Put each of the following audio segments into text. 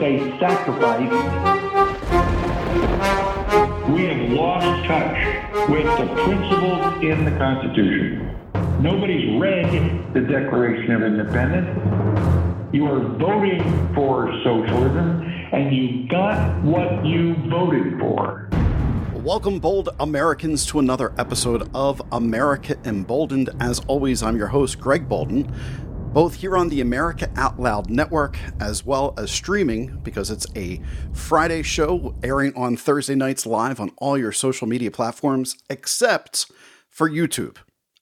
they sacrificed. We have lost touch with the principles in the Constitution. Nobody's read the Declaration of Independence. You are voting for socialism, and you got what you voted for. Welcome, bold Americans, to another episode of America Emboldened. As always, I'm your host, Greg Boulden, both here on the America Out Loud network as well as streaming because it's a Friday show airing on Thursday nights live on all your social media platforms except for YouTube.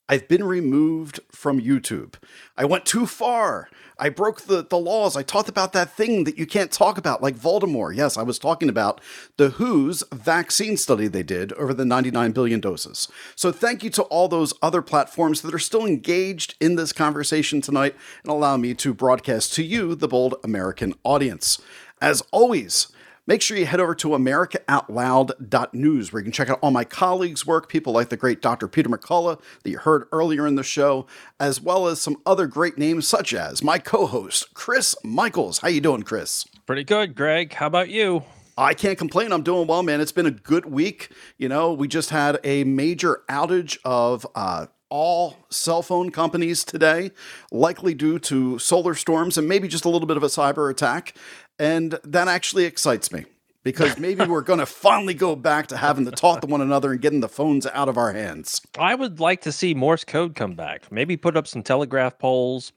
I've been removed from YouTube. I went too far. I broke the, the laws. I talked about that thing that you can't talk about, like Voldemort. Yes, I was talking about the WHO's vaccine study they did over the 99 billion doses. So thank you to all those other platforms that are still engaged in this conversation tonight and allow me to broadcast to you, the bold American audience. As always, make sure you head over to americaoutloud.news where you can check out all my colleagues' work, people like the great Dr. Peter McCullough that you heard earlier in the show, as well as some other great names such as my co-host, Chris Michaels. How you doing, Chris? Pretty good, Greg. How about you? I can't complain. I'm doing well, man. It's been a good week. You know, we just had a major outage of uh, all cell phone companies today, likely due to solar storms and maybe just a little bit of a cyber attack. And that actually excites me because maybe we're going to finally go back to having to talk to one another and getting the phones out of our hands. I would like to see Morse code come back. Maybe put up some telegraph poles.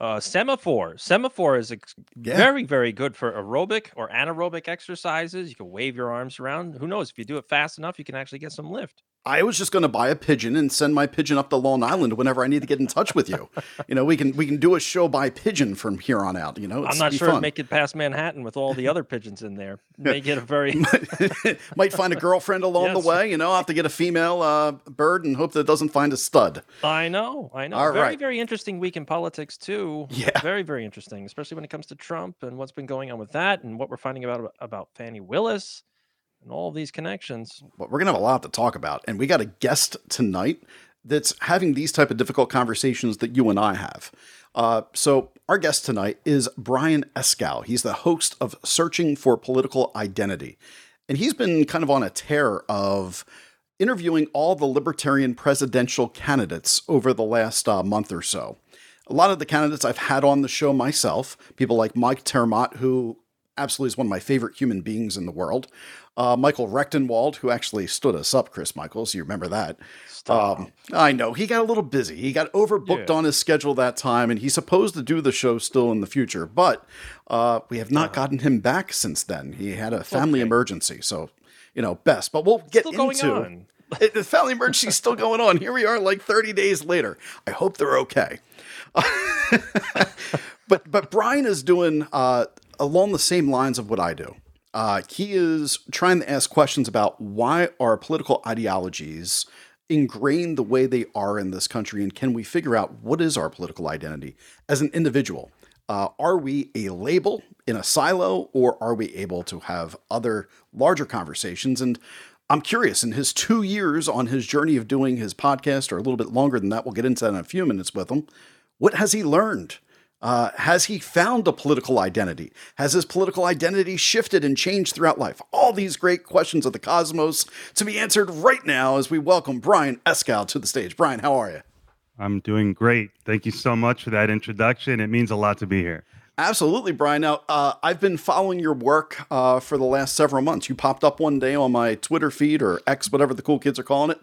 Uh, semaphore. Semaphore is ex- Yeah. very, very good for aerobic or anaerobic exercises. You can wave your arms around. Who knows? If you do it fast enough, you can actually get some lift. I was just going to buy a pigeon and send my pigeon up to Long Island whenever I need to get in touch with you. You know, we can we can do a show by pigeon from here on out. You know, I'm not sure make it past Manhattan with all the other pigeons in there. Make it a very Might find a girlfriend along Yes. the way. You know, I'll have to get a female uh, bird and hope that it doesn't find a stud. I know, I know. All very, right. very interesting week in politics too. Yeah. Very, very interesting, especially when it comes to Trump and what's been going on with that and what we're finding about about Fani Willis and all these connections. but we're gonna have a lot to talk about and we got a guest tonight that's having these type of difficult conversations that you and i have. Uh, so our guest tonight is brian escow. He's the host of searching for political identity and he's been kind of on a tear of interviewing all the libertarian presidential candidates over the last uh, month or so. A lot of the candidates I've had on the show myself, people like Mike ter Maat, who absolutely is one of my favorite human beings in the world, uh, Michael Rectenwald, who actually stood us up, Chris Michaels, you remember that. Um, I know he got a little busy. He got overbooked Yeah. on his schedule that time, and he's supposed to do the show still in the future, but uh, we have not gotten him back since then. He had a family Okay. emergency, so you know, best. But we'll get into the family emergency is still going on. Here we are, like 30 days later. I hope they're okay. but but Brian is doing uh, along the same lines of what I do. Uh, he is trying to ask questions about why our political ideologies ingrained the way they are in this country, and can we figure out what is our political identity as an individual? Uh, are we a label in a silo, or are we able to have other larger conversations? And I'm curious, in his two years on his journey of doing his podcast, or a little bit longer than that, we'll get into that in a few minutes with him. What has he learned? Uh, has he found a political identity? Has his political identity shifted and changed throughout life? All these great questions of the cosmos to be answered right now as we welcome Brian Escal to the stage. Brian, how are you? I'm doing great. Thank you so much for that introduction. It means a lot to be here. Absolutely, Brian. Now, uh, I've been following your work uh, for the last several months. You popped up one day on my Twitter feed or X, whatever the cool kids are calling it.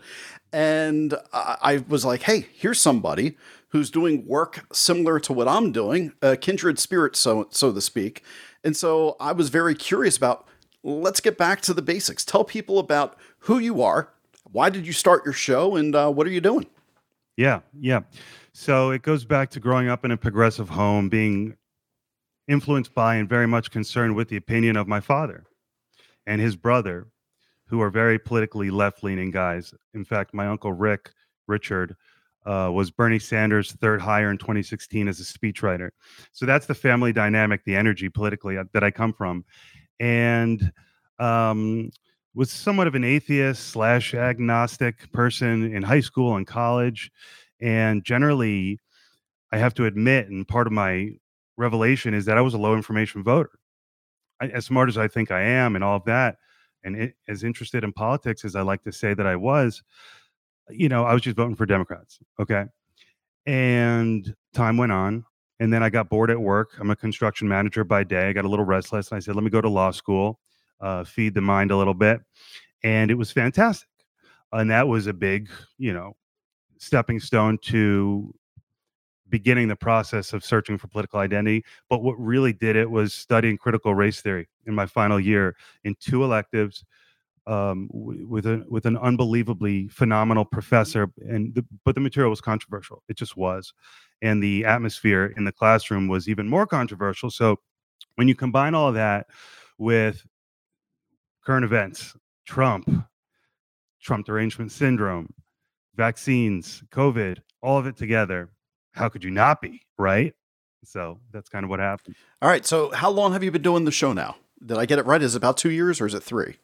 And I I was like, hey, here's somebody who's doing work similar to what I'm doing, a kindred spirit, so, so to speak. And so I was very curious about let's get back to the basics. Tell people about who you are, why did you start your show, and uh, what are you doing? Yeah, yeah. So it goes back to growing up in a progressive home, being influenced by and very much concerned with the opinion of my father and his brother, who are very politically left leaning guys. In fact, my uncle Rick, Richard, uh, was Bernie Sanders' third hire in 2016 as a speechwriter. So that's the family dynamic, the energy politically uh, that I come from. And um, was somewhat of an atheist slash agnostic person in high school and college. And generally, I have to admit, and part of my revelation is that I was a low information voter. I, as smart as I think I am and all of that, and it, as interested in politics as I like to say that I was, you know, I was just voting for Democrats. Okay. And time went on. And then I got bored at work. I'm a construction manager by day. I got a little restless. And I said, let me go to law school, uh, feed the mind a little bit. And it was fantastic. And that was a big, you know, stepping stone to beginning the process of searching for political identity. But what really did it was studying critical race theory in my final year in two electives um, with a with an unbelievably phenomenal professor. And the, but the material was controversial. It just was, and the atmosphere in the classroom was even more controversial. So when you combine all that with current events, Trump, Trump derangement syndrome, vaccines, COVID, all of it together, how could you not be, right? So that's kind of what happened. All right. So, how long have you been doing the show now? Did I get it right? Is it about two years or is it three?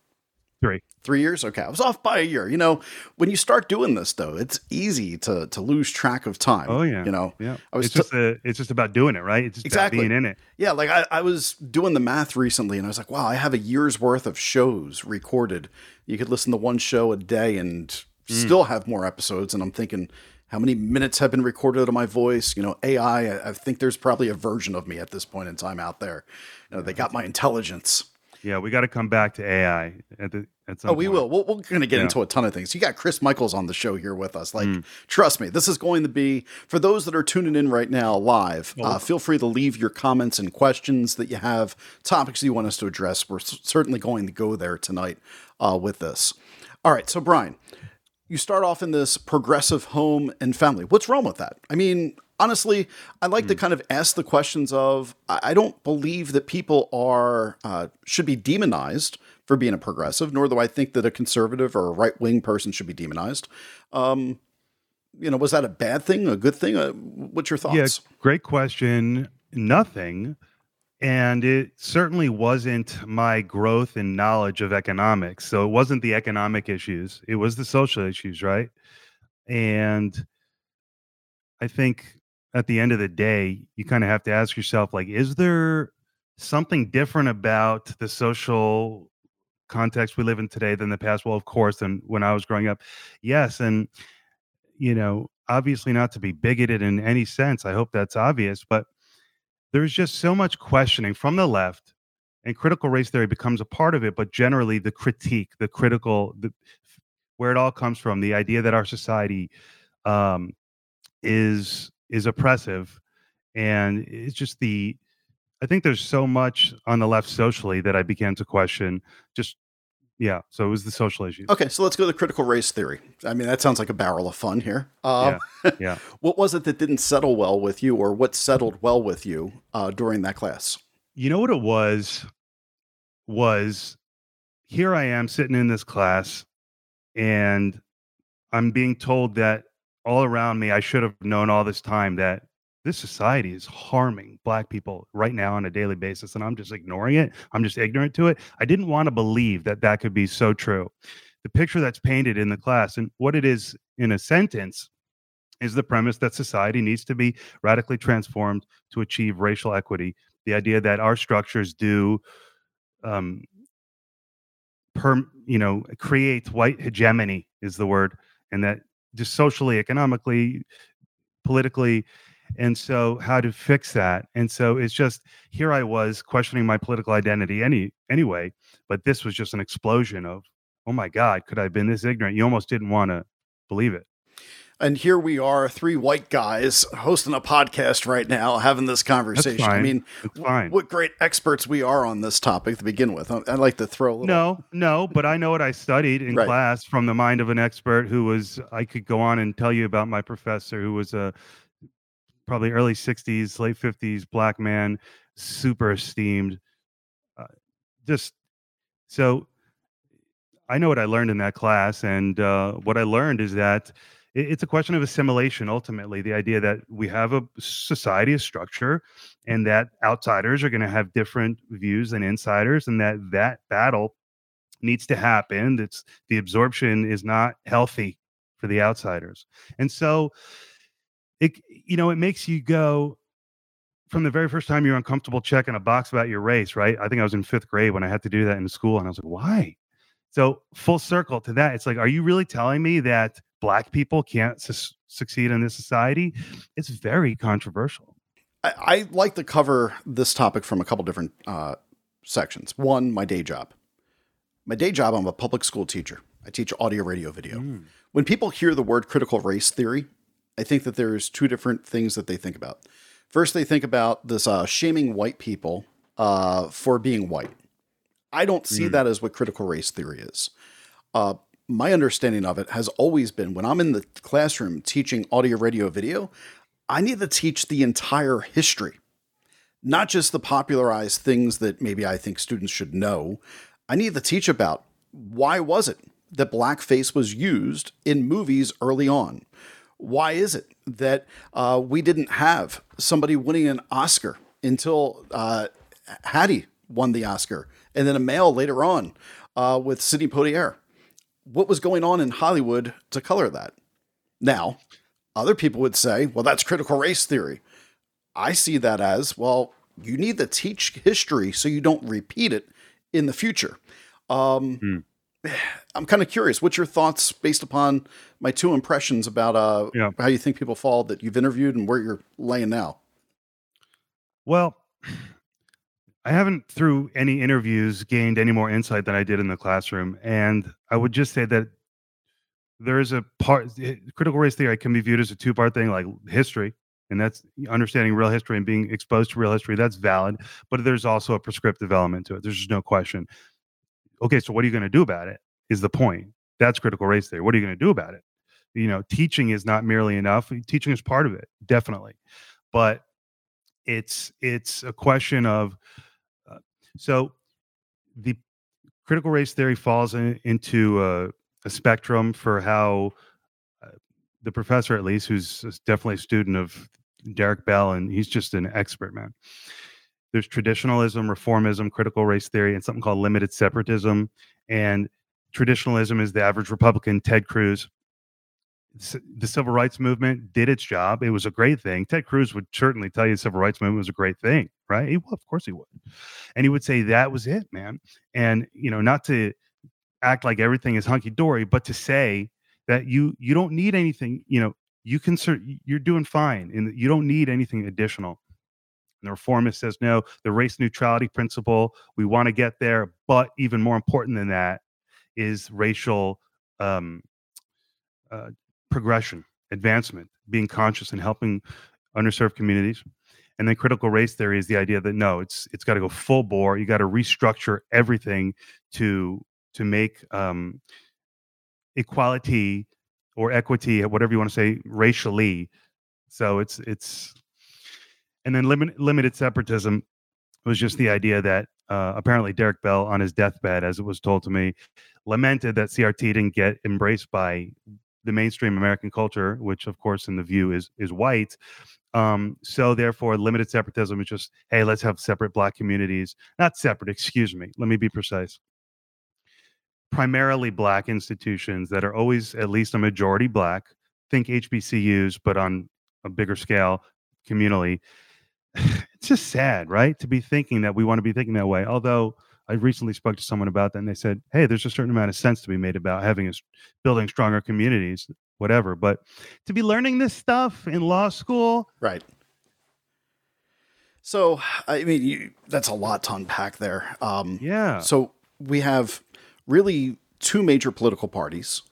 Three. Three years? Okay. I was off by a year. You know, when you start doing this, though, it's easy to to lose track of time. Oh yeah. You know, Yeah. I was It's t- just a, it's just about doing it, right? It's just Exactly. about being in it. Yeah, like I, I was doing the math recently and I was like, wow, I have a year's worth of shows recorded. You could listen to one show a day and mm. still have more episodes. And I'm thinking, how many minutes have been recorded of my voice? You know, AI, I, I think there's probably a version of me at this point in time out there. You know, they got my intelligence. Yeah, we got to come back to AI at the at some Oh, we point. will. We're, we're going to get Yeah. into a ton of things. You got Chris Michaels on the show here with us. Like, Mm. trust me, this is going to be for those that are tuning in right now live. Oh. Uh, feel free to leave your comments and questions that you have, topics you want us to address. We're s- certainly going to go there tonight uh, with this. All right, so Brian, you start off in this progressive home and family. What's wrong with that? I mean, honestly, I like Hmm. to kind of ask the questions of I don't believe that people are uh, should be demonized for being a progressive, nor do I think that a conservative or a right wing person should be demonized. Um, you know, was that a bad thing, a good thing? Uh, what's your thoughts? Yeah, great question. Nothing. And it certainly wasn't my growth in knowledge of economics. So it wasn't the economic issues, it was the social issues, right? And I think at the end of the day, you kind of have to ask yourself like, is there something different about the social context we live in today than the past? Well, of course, than when I was growing up. Yes. And, you know, obviously not to be bigoted in any sense. I hope that's obvious, but there's just so much questioning from the left and critical race theory becomes a part of it but generally the critique the critical the where it all comes from the idea that our society um, is is oppressive and it's just the i think there's so much on the left socially that i began to question just yeah so it was the social issue Okay, so let's go to critical race theory. I mean, that sounds like a barrel of fun here. Um, yeah What was it that didn't settle well with you, or what settled well with you uh, during that class? You know what it was? Was here I am sitting in this class and I'm being told that all around me, I should have known all this time that this society is harming black people right now on a daily basis. And I'm just ignoring it. I'm just ignorant to it. I didn't want to believe that that could be so true. The picture that's painted in the class and what it is in a sentence is the premise that society needs to be radically transformed to achieve racial equity the idea that our structures do um per you know create white hegemony is the word and that just socially economically politically and so how to fix that and so it's just here i was questioning my political identity any anyway but this was just an explosion of oh my god could i have been this ignorant? You almost didn't want to believe it And here we are, three white guys hosting a podcast right now, having this conversation. I mean, fine. what great experts we are on this topic to begin with. I- I'd like to throw a little. No, no, but I know what I studied in Right. class from the mind of an expert who was I could go on and tell you about my professor who was a probably early 60s, late 50s black man, super esteemed. Uh, just so I know what I learned in that class and uh, what I learned is that it's a question of assimilation ultimately the idea that we have a society a structure and that outsiders are going to have different views than insiders and that that battle needs to happen that's the absorption is not healthy for the outsiders and so it you know it makes you go from the very first time you're uncomfortable checking a box about your race, right? I think I was in fifth grade when I had to do that in school, and I was like, why? So full circle to that, it's like, are you really telling me that black people can't su- succeed in this society? It's very controversial. I, I, like to cover this topic from a couple different uh, sections. One, my day job. My day job, I'm a public school teacher. I teach audio, radio, video. Mm. When people hear the word critical race theory, I think that there's two different things that they think about. First, they think about this uh, shaming white people uh, for being white. I don't see mm. that as what critical race theory is. Uh, my understanding of it has always been when I'm in the classroom teaching audio, radio, video, I need to teach the entire history, not just the popularized things that maybe I think students should know. I need to teach about why was it that blackface was used in movies early on? Why is it that uh, we didn't have somebody winning an Oscar until uh, Hattie won the Oscar, and then a male later on uh, with Sidney Poitier? What was going on in Hollywood to color that? Now, other people would say, well, that's critical race theory. I see that as, well, you need to teach history so you don't repeat it in the future. Um, hmm. I'm kind of curious. What's your thoughts based upon my two impressions about uh, yeah. how you think people fall that you've interviewed and where you're laying now? Well, I haven't, through any interviews, gained any more insight than I did in the classroom. And I would just say that there is a part, eh, critical race theory can be viewed as a two part thing, like history, and that's understanding real history and being exposed to real history. That's valid. But there's also a prescriptive element to it. There's just no question okay, so what are you going to do about it? Is the point. That's critical race theory. What are you going to do about it? You know, teaching is not merely enough. Teaching is part of it, definitely, but it's it's a question of so the critical race theory falls in, into a, a, spectrum for how uh, the professor, at least, who's definitely a student of Derek Bell, and he's just an expert man there's traditionalism, reformism, critical race theory, and something called limited separatism. And traditionalism is the average Republican, Ted Cruz. The civil rights movement did its job. It was a great thing. Ted Cruz would certainly tell you the civil rights movement was a great thing, right? He, well, of course he would. And he would say that was it, man. And, you know, not to act like everything is hunky dory, but to say that you you don't need anything, you know, you can you're doing fine and you don't need anything additional And the reformist says, no, the race neutrality principle, we want to get there. But even more important than that is racial um, uh, progression, advancement, being conscious and helping underserved communities. And then critical race theory is the idea that no, it's it's got to go full bore. You got to restructure everything to to make um, equality or equity, whatever you want to say, racially. So it's it's and then limit, limited separatism was just the idea that uh, apparently Derek Bell, on his deathbed, as it was told to me, lamented that CRT didn't get embraced by the mainstream American culture, which, of course, in the view is is white. Um, so therefore, limited separatism is just, hey, let's have separate black communities. Not separate, excuse me. Let me be precise. Primarily black institutions that are always at least a majority black. Think HBCUs, but on a bigger scale, communally it's just sad, right? To be thinking that we want to be thinking that way. Although I recently spoke to someone about that and they said, hey, there's a certain amount of sense to be made about having a building stronger communities, whatever. But to be learning this stuff in law school. Right. So, I mean, you, that's a lot to unpack there. Um, yeah. So we have really two major political parties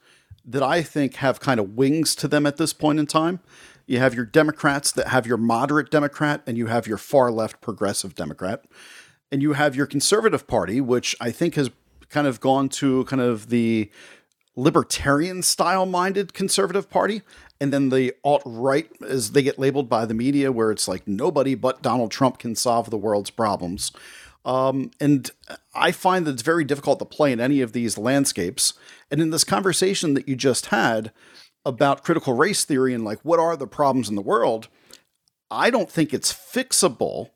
that I think have kind of wings to them at this point in time. You have your Democrats that have your moderate Democrat, and you have your far left progressive Democrat. And you have your conservative party, which I think has kind of gone to kind of the libertarian style minded conservative party. And then the alt right, as they get labeled by the media, where it's like nobody but Donald Trump can solve the world's problems. Um, and I find that it's very difficult to play in any of these landscapes. And in this conversation that you just had, about critical race theory and like what are the problems in the world, I don't think it's fixable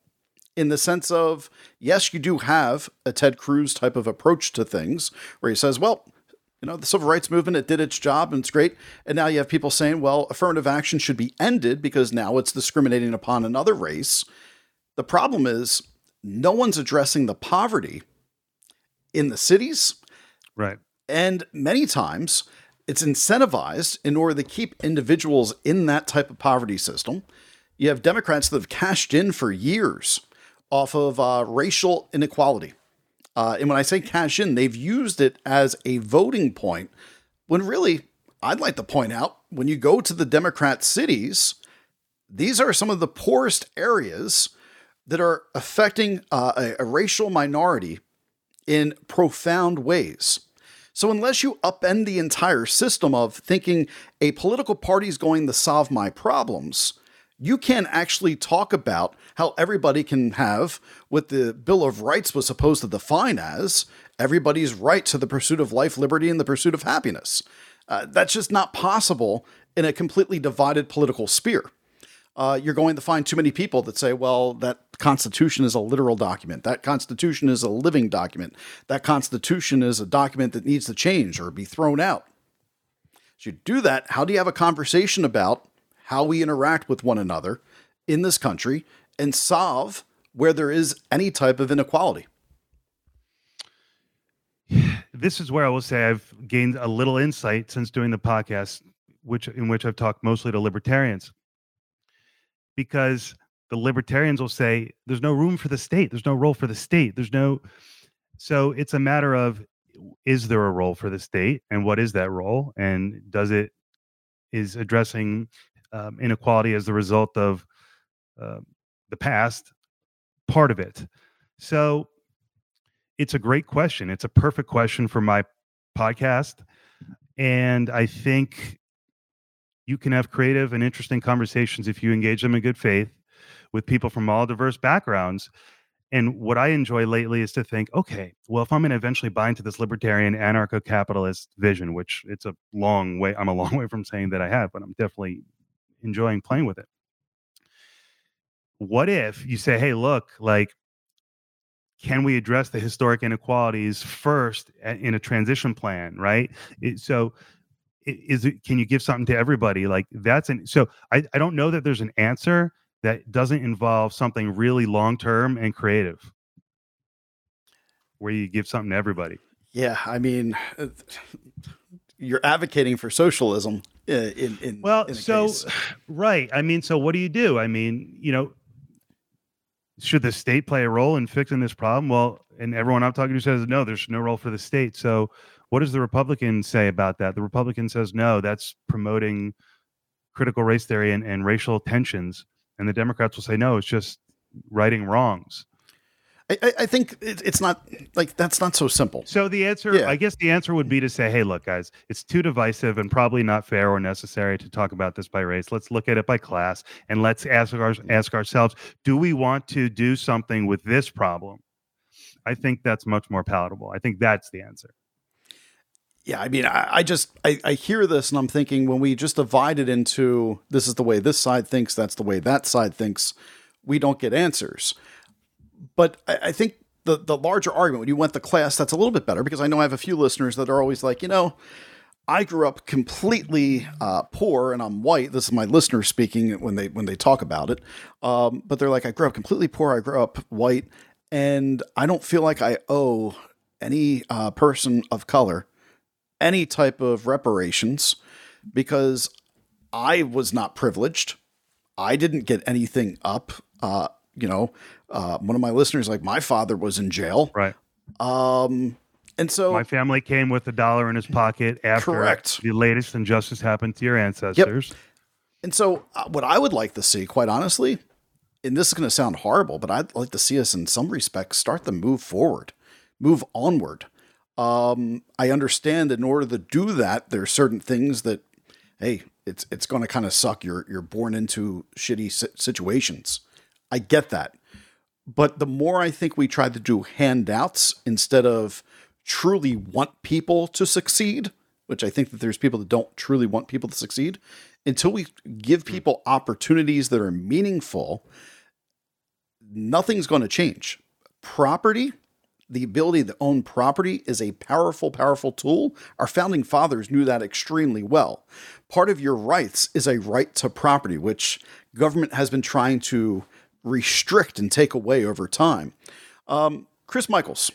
in the sense of yes, you do have a Ted Cruz type of approach to things where he says, well, you know, the civil rights movement, it did its job and it's great. And now you have people saying, well, affirmative action should be ended because now it's discriminating upon another race. The problem is no one's addressing the poverty in the cities. Right. And many times it's incentivized in order to keep individuals in that type of poverty system. You have Democrats that have cashed in for years off of uh, racial inequality. Uh, and when I say cash in, they've used it as a voting point when really, I'd like to point out when you go to the Democrat cities, these are some of the poorest areas that are affecting uh, a, a racial minority in profound ways. So, unless you upend the entire system of thinking a political party is going to solve my problems, you can actually talk about how everybody can have what the Bill of Rights was supposed to define as everybody's right to the pursuit of life, liberty, and the pursuit of happiness. Uh, that's just not possible in a completely divided political sphere. Uh, you're going to find too many people that say, well, that Constitution is a literal document. That Constitution is a living document. That Constitution is a document that needs to change or be thrown out. So you do that, how do you have a conversation about how we interact with one another in this country and solve where there is any type of inequality? This is where I will say I've gained a little insight since doing the podcast, which in which I've talked mostly to libertarians. Because the libertarians will say there's no room for the state, there's no role for the state, there's no so it's a matter of is there a role for the state and what is that role and does it is addressing um, inequality as the result of uh, the past part of it. So it's a great question. It's a perfect question for my podcast and i think you can have creative and interesting conversations if you engage them in good faith with people from all diverse backgrounds. And what I enjoy lately is to think, okay, well, if I'm going to eventually buy into this libertarian anarcho capitalist vision, which it's a long way, I'm a long way from saying that I have, but I'm definitely enjoying playing with it. What if you say, hey, look, like, can we address the historic inequalities first in a transition plan, right? It, so, is it, can you give something to everybody? Like, that's an, so I, I don't know that there's an answer that doesn't involve something really long term and creative where you give something to everybody. Yeah, I mean, uh, you're advocating for socialism Uh, in in well, in so case. right. I mean, so what do you do? I mean, you know, should the state play a role in fixing this problem? Well, and everyone I'm talking to says no. There's no role for the state. So, what does the Republican say about that? The Republican says no. That's promoting critical race theory and, and racial tensions and the Democrats will say no, it's just righting wrongs. I, I think it, it's not like that's not so simple. So the answer, yeah. I guess, the answer would be to say, "Hey, look, guys, it's too divisive and probably not fair or necessary to talk about this by race. Let's look at it by class, and let's ask our, ask ourselves: Do we want to do something with this problem?" I think that's much more palatable. I think that's the answer. Yeah, I mean, I, I just I, I hear this and I'm thinking when we just divide it into this is the way this side thinks, that's the way that side thinks, we don't get answers. But I, I think the the larger argument when you went the class, that's a little bit better because I know I have a few listeners that are always like, you know, I grew up completely uh, poor, and I'm white. This is my listeners speaking when they when they talk about it. Um, but they're like, I grew up completely poor. I grew up white, and I don't feel like I owe any uh, person of color any type of reparations because I was not privileged. I didn't get anything up. Uh, you know, uh, one of my listeners, like my father was in jail. Right. Um, and so my family came with a dollar in his pocket after correct. the latest injustice happened to your ancestors. Yep. And so, uh, what I would like to see, quite honestly, and this is going to sound horrible, but I'd like to see us in some respects start to move forward, move onward. Um, I understand that in order to do that, there are certain things that, hey, it's it's going to kind of suck. You're you're born into shitty situations. I get that, but the more I think we try to do handouts instead of truly want people to succeed, which I think that there's people that don't truly want people to succeed, until we give hmm. people opportunities that are meaningful, nothing's going to change. Property the ability to own property is a powerful, powerful tool. Our founding fathers knew that extremely well. Part of your rights is a right to property, which government has been trying to restrict and take away over time. Um, Chris Michaels,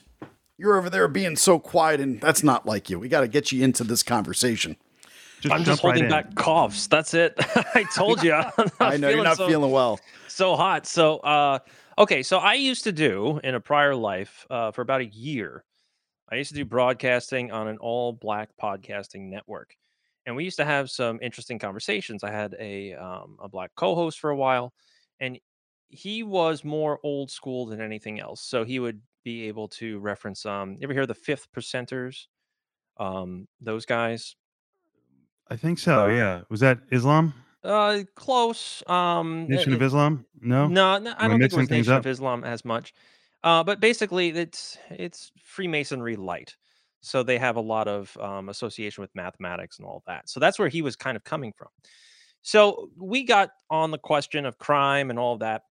you're over there being so quiet, and that's not like you. We got to get you into this conversation. Just I'm just holding right back coughs. That's it. I told you. I know you're not so, feeling well. So hot. So, uh, okay. So I used to do in a prior life uh, for about a year. I used to do broadcasting on an all black podcasting network, and we used to have some interesting conversations. I had a um, a black co-host for a while, and he was more old school than anything else. So he would be able to reference um you ever hear the fifth percenters? Um those guys. I think so. Yeah. Was that Islam? Uh close. Um Nation of Islam? No. No, no I don't think it was Nation up? of Islam as much. Uh but basically it's it's Freemasonry light. So they have a lot of um, association with mathematics and all that. So that's where he was kind of coming from. So we got on the question of crime and all that.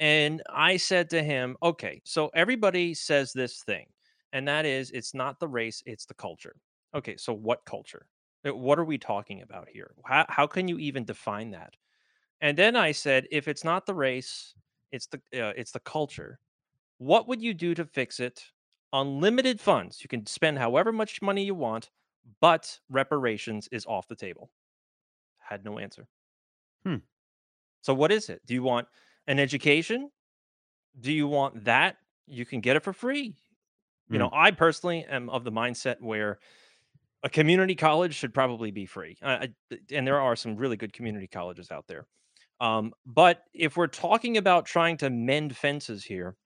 And I said to him, okay, so everybody says this thing, and that is it's not the race, it's the culture. Okay, so what culture? Uh, what are we talking about here? How, how can you even define that? And then I said, if it's not the race, it's the uh, it's the culture. What would you do to fix it? Unlimited funds. You can spend however much money you want, but reparations is off the table. Had no answer. Hmm. So what is it? Do you want an education do you want that? You can get it for free. You mm. know i personally am of the mindset where a community college should probably be free. And there are some really good community colleges out there. Um, but if we're talking about trying to mend fences here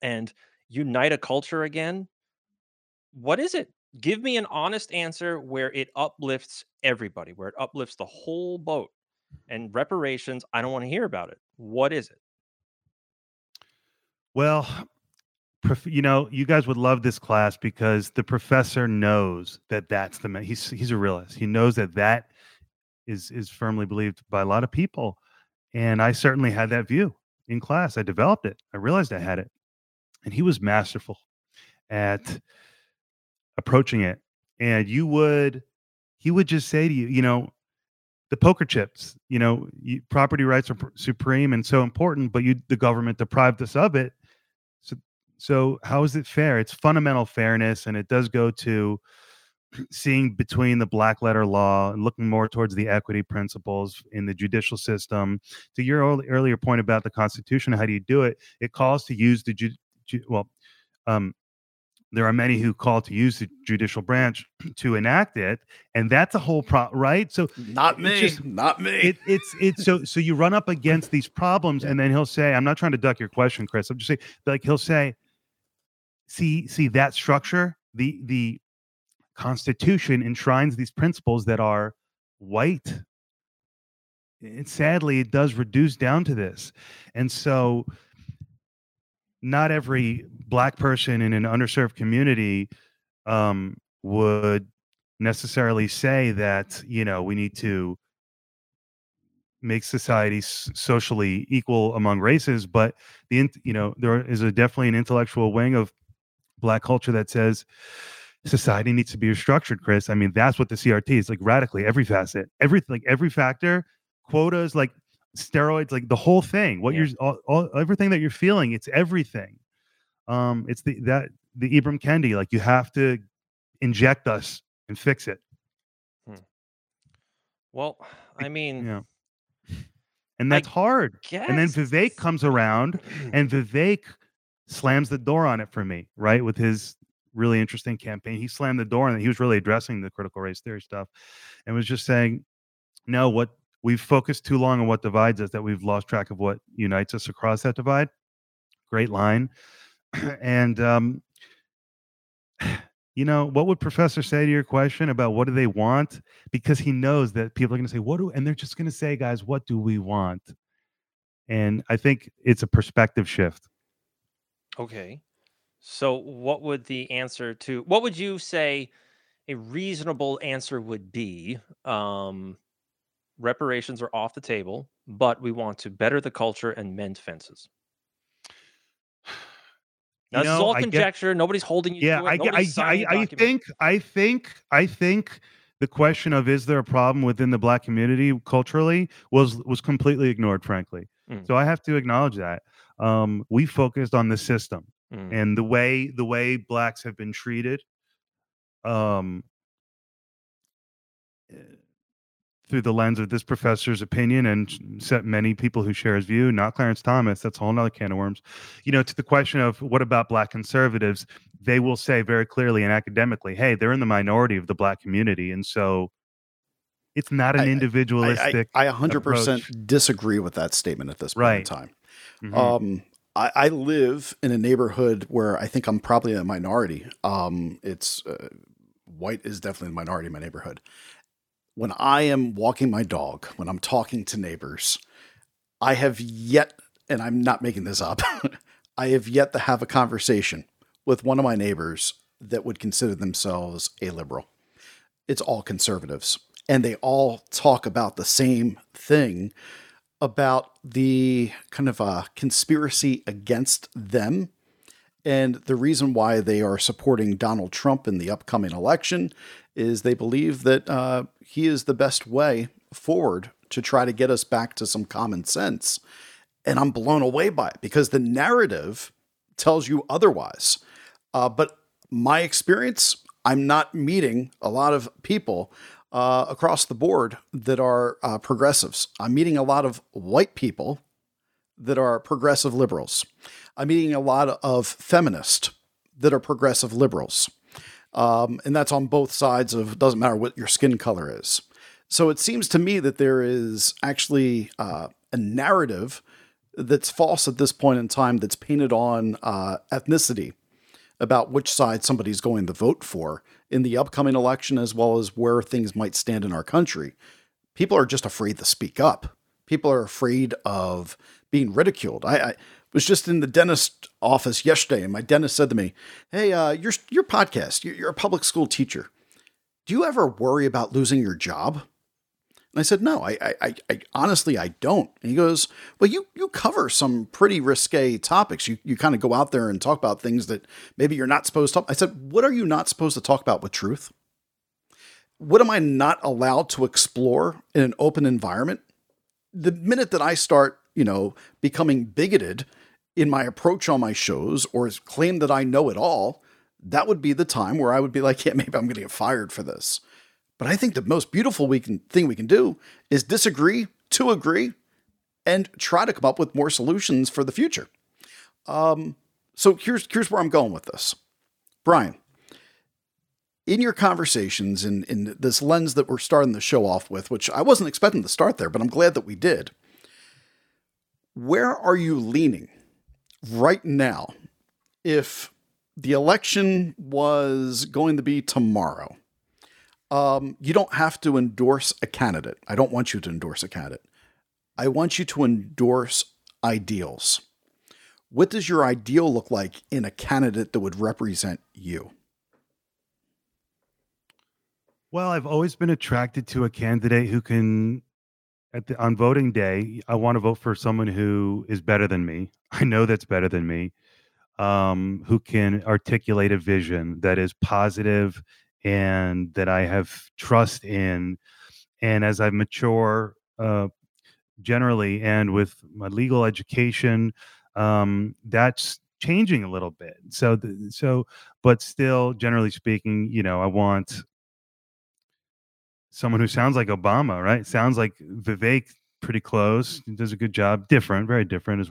and unite a culture again what is it? Give me an honest answer where it uplifts everybody where it uplifts the whole boat and reparations i don't want to hear about it what is it? Well, you know, you guys would love this class because the professor knows that that's the he's he's a realist. He knows that that is is firmly believed by a lot of people, and I certainly had that view in class. I developed it. I realized I had it, and he was masterful at approaching it. And you would, he would just say to you, you know, the poker chips you know you, property rights are pr- supreme and so important but you the government deprived us of it. So so how is it fair? It's fundamental fairness and it does go to seeing between the black letter law and looking more towards the equity principles in the judicial system. To your earlier point about the constitution how do you do it? It calls to use the ju- ju- well um, there are many who call to use the judicial branch to enact it and that's a whole pro right? So not me just, not me. it, it's it's so so you run up against these problems and then he'll say i'm not trying to duck your question chris i'm just saying like he'll say see see that structure? The the constitution enshrines these principles that are white. And sadly it does reduce down to this. And so not every black person in an underserved community um, would necessarily say that you know we need to make society socially equal among races but the you know there is a definitely an intellectual wing of black culture that says society needs to be restructured chris. I mean that's what the crt is like radically every facet every like every factor quotas like steroids like the whole thing what yeah. you're all, all, everything that you're feeling it's everything um it's the that the ibram kendi like you have to inject us and fix it hmm. well i mean yeah and that's I hard guess. and then vivek comes around and vivek slams the door on it for me right with his really interesting campaign he slammed the door and he was really addressing the critical race theory stuff and was just saying no what we've focused too long on what divides us that we've lost track of what unites us across that divide. Great line. and um, you know, what would Professor say to your question about what do they want? Because he knows that people are going to say, "What do?" and they're just going to say, "Guys, what do we want?" And I think it's a perspective shift. Okay. So, what would the answer to what would you say a reasonable answer would be? Um, reparations are off the table, but we want to better the culture and mend fences. Now, this know, is all conjecture. Get, Nobody's holding you. Yeah, I, I, I, I think, I think, I think the question of is there a problem within the black community culturally was was completely ignored. Frankly, Mm. So I have to acknowledge that. Um, we focused on the system mm. and the way the way blacks have been treated. Um, eh, through the lens of this professor's opinion and set many people who share his view, not Clarence Thomas. That's a whole nother can of worms. You know, to the question of what about black conservatives, they will say very clearly and academically, hey, they're in the minority of the black community. And so it's not an individualistic. I, I, I 100% approach. disagree with that statement at this point right. in time. Mm-hmm. Um, I, I, live in a neighborhood where I think I'm probably a minority. Um, it's uh, white is definitely a minority in my neighborhood. When I am walking my dog, when I'm talking to neighbors, I have yet, and I'm not making this up, I have yet to have a conversation with one of my neighbors that would consider themselves a liberal. It's all conservatives and they all talk about the same thing about the kind of a conspiracy against them. And the reason why they are supporting Donald Trump in the upcoming election is they believe that uh, he is the best way forward to try to get us back to some common sense. And I'm blown away by it because the narrative tells you otherwise. Uh, but my experience, I'm not meeting a lot of people uh, across the board that are uh, progressives. I'm meeting a lot of white people that are progressive liberals. I'm meeting a lot of feminists that are progressive liberals. Um, and that's on both sides of doesn't matter what your skin color is. So it seems to me that there is actually uh, a narrative that's false at this point in time that's painted on uh, ethnicity about which side somebody's going to vote for in the upcoming election, as well as where things might stand in our country. People are just afraid to speak up. People are afraid of being ridiculed. I, I was just in the dentist office yesterday, and my dentist said to me, "Hey, uh, your your podcast. You're, you're a public school teacher. Do you ever worry about losing your job?" And I said, no, I, I, I, honestly, I don't. And he goes, well, you, you cover some pretty risque topics. You, you kind of go out there and talk about things that maybe you're not supposed to. I said, what are you not supposed to talk about with truth? What am I not allowed to explore in an open environment? The minute that I start, you know, becoming bigoted in my approach on my shows or claim that I know it all, that would be the time where I would be like, yeah, maybe I'm going to get fired for this. But I think the most beautiful we can, thing we can do is disagree to agree and try to come up with more solutions for the future. Um, so here's here's where I'm going with this, Brian. In your conversations in in this lens that we're starting the show off with, which I wasn't expecting to start there, but I'm glad that we did. Where are you leaning right now? If the election was going to be tomorrow, um, you don't have to endorse a candidate. I don't want you to endorse a candidate. I want you to endorse ideals. What does your ideal look like in a candidate that would represent you? Well, I've always been attracted to a candidate who can at the on voting day, I want to vote for someone who is better than me. I know that's better than me. Um, who can articulate a vision that is positive and that I have trust in. And as I mature, uh, generally, and with my legal education, um, that's changing a little bit. So, so, but still, generally speaking, you know, I want someone who sounds like Obama, right? Sounds like Vivek, pretty close. Does a good job. Different, very different, as,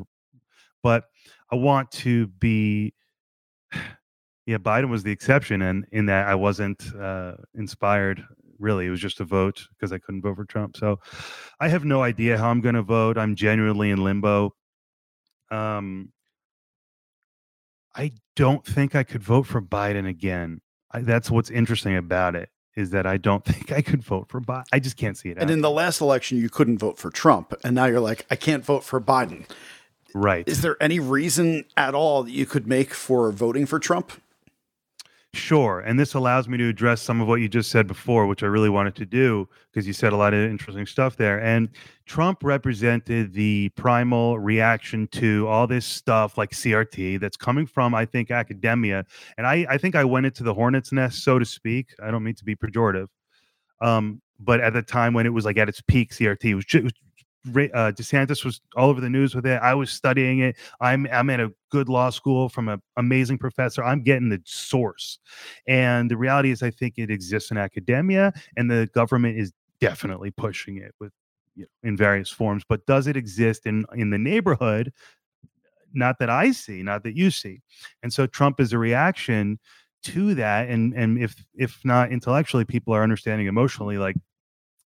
but I want to be yeah, Biden was the exception, and in that I wasn't uh, inspired. Really, it was just a vote because I couldn't vote for Trump. So, I have no idea how I'm going to vote. I'm genuinely in limbo. Um, I don't think I could vote for Biden again. I, that's what's interesting about it is that I don't think I could vote for Biden. I just can't see it. And in the last election, you couldn't vote for Trump, and now you're like, I can't vote for Biden. Right. Is there any reason at all that you could make for voting for Trump? Sure. And this allows me to address some of what you just said before, which I really wanted to do because you said a lot of interesting stuff there. And Trump represented the primal reaction to all this stuff like CRT that's coming from, I think, academia. And I, I think I went into the hornet's nest, so to speak. I don't mean to be pejorative. Um, but at the time when it was like at its peak, CRT was, just, uh, DeSantis was all over the news with it. I was studying it. I'm I'm at a good law school from an amazing professor. I'm getting the source, and the reality is, I think it exists in academia, and the government is definitely pushing it with you know, in various forms. But does it exist in in the neighborhood? Not that I see, not that you see, and so Trump is a reaction to that and and if if not intellectually people are understanding emotionally like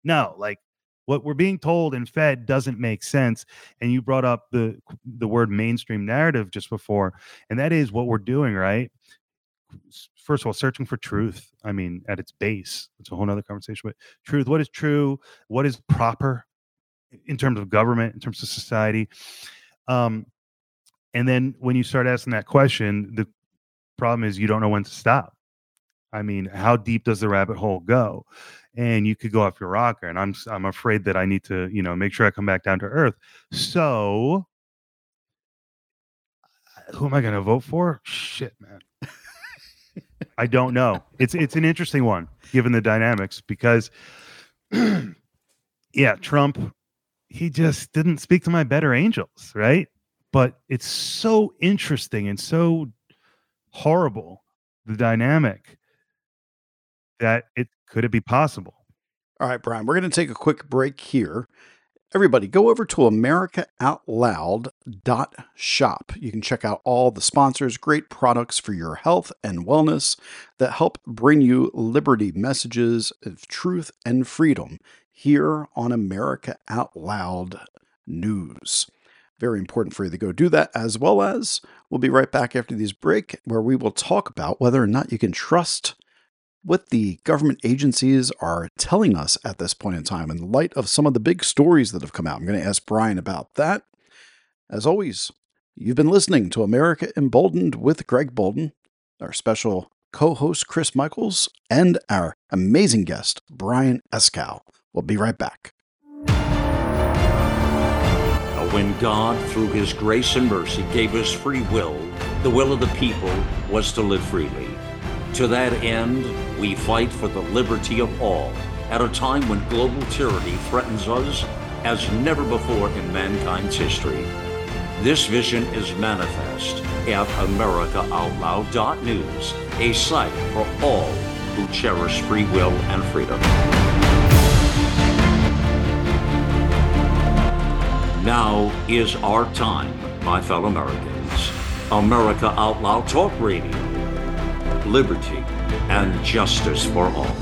no like what we're being told and fed doesn't make sense and you brought up the the word mainstream narrative just before and that is what we're doing right? First of all searching for truth i mean at its base it's a whole nother conversation but truth what is true? What is proper in terms of government in terms of society? Um and then when you start asking that question the problem is you don't know when to stop i mean how deep does the rabbit hole go? And you could go off your rocker and i'm i'm afraid that i need to you know make sure i come back down to earth. So who am i going to vote for? Shit man. I don't know. It's it's an interesting one given the dynamics because yeah trump he just didn't speak to my better angels right? But it's so interesting and so horrible the dynamic that it could it be possible? All right, Brian, we're going to take a quick break here. Everybody, go over to AmericaOutloud.shop. You can check out all the sponsors, great products for your health and wellness that help bring you liberty messages of truth and freedom here on America Out Loud News. Very important for you to go do that, as well as we'll be right back after these break, where we will talk about whether or not you can trust what the government agencies are telling us at this point in time in light of some of the big stories that have come out. I'm going to ask Brian about that. As always, you've been listening to America Emboldened with Greg Boulden, our special co host Chris Michaels, and our amazing guest, Brian Eskow. We'll be right back. When God, through His grace and mercy, gave us free will, the will of the people was to live freely. To that end, we fight for the liberty of all at a time when global tyranny threatens us as never before in mankind's history. This vision is manifest at AmericaOutloud.news, a site for all who cherish free will and freedom. Now is our time, my fellow Americans. America Out Loud Talk Radio liberty, and justice for all.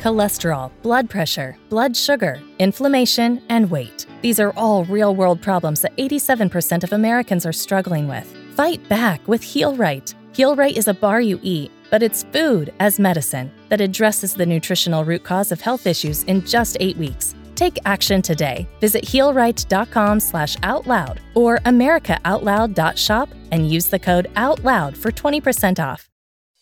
Cholesterol, blood pressure, blood sugar, inflammation, and weight. These are all real world problems that 87% of Americans are struggling with. Fight back with Heal Right. Heal Right is a bar you eat, but it's food as medicine that addresses the nutritional root cause of health issues in just eight weeks. Take action today. Visit healright.com slash outloud or americaoutloud.shop and use the code OUTLOUD for 20% off.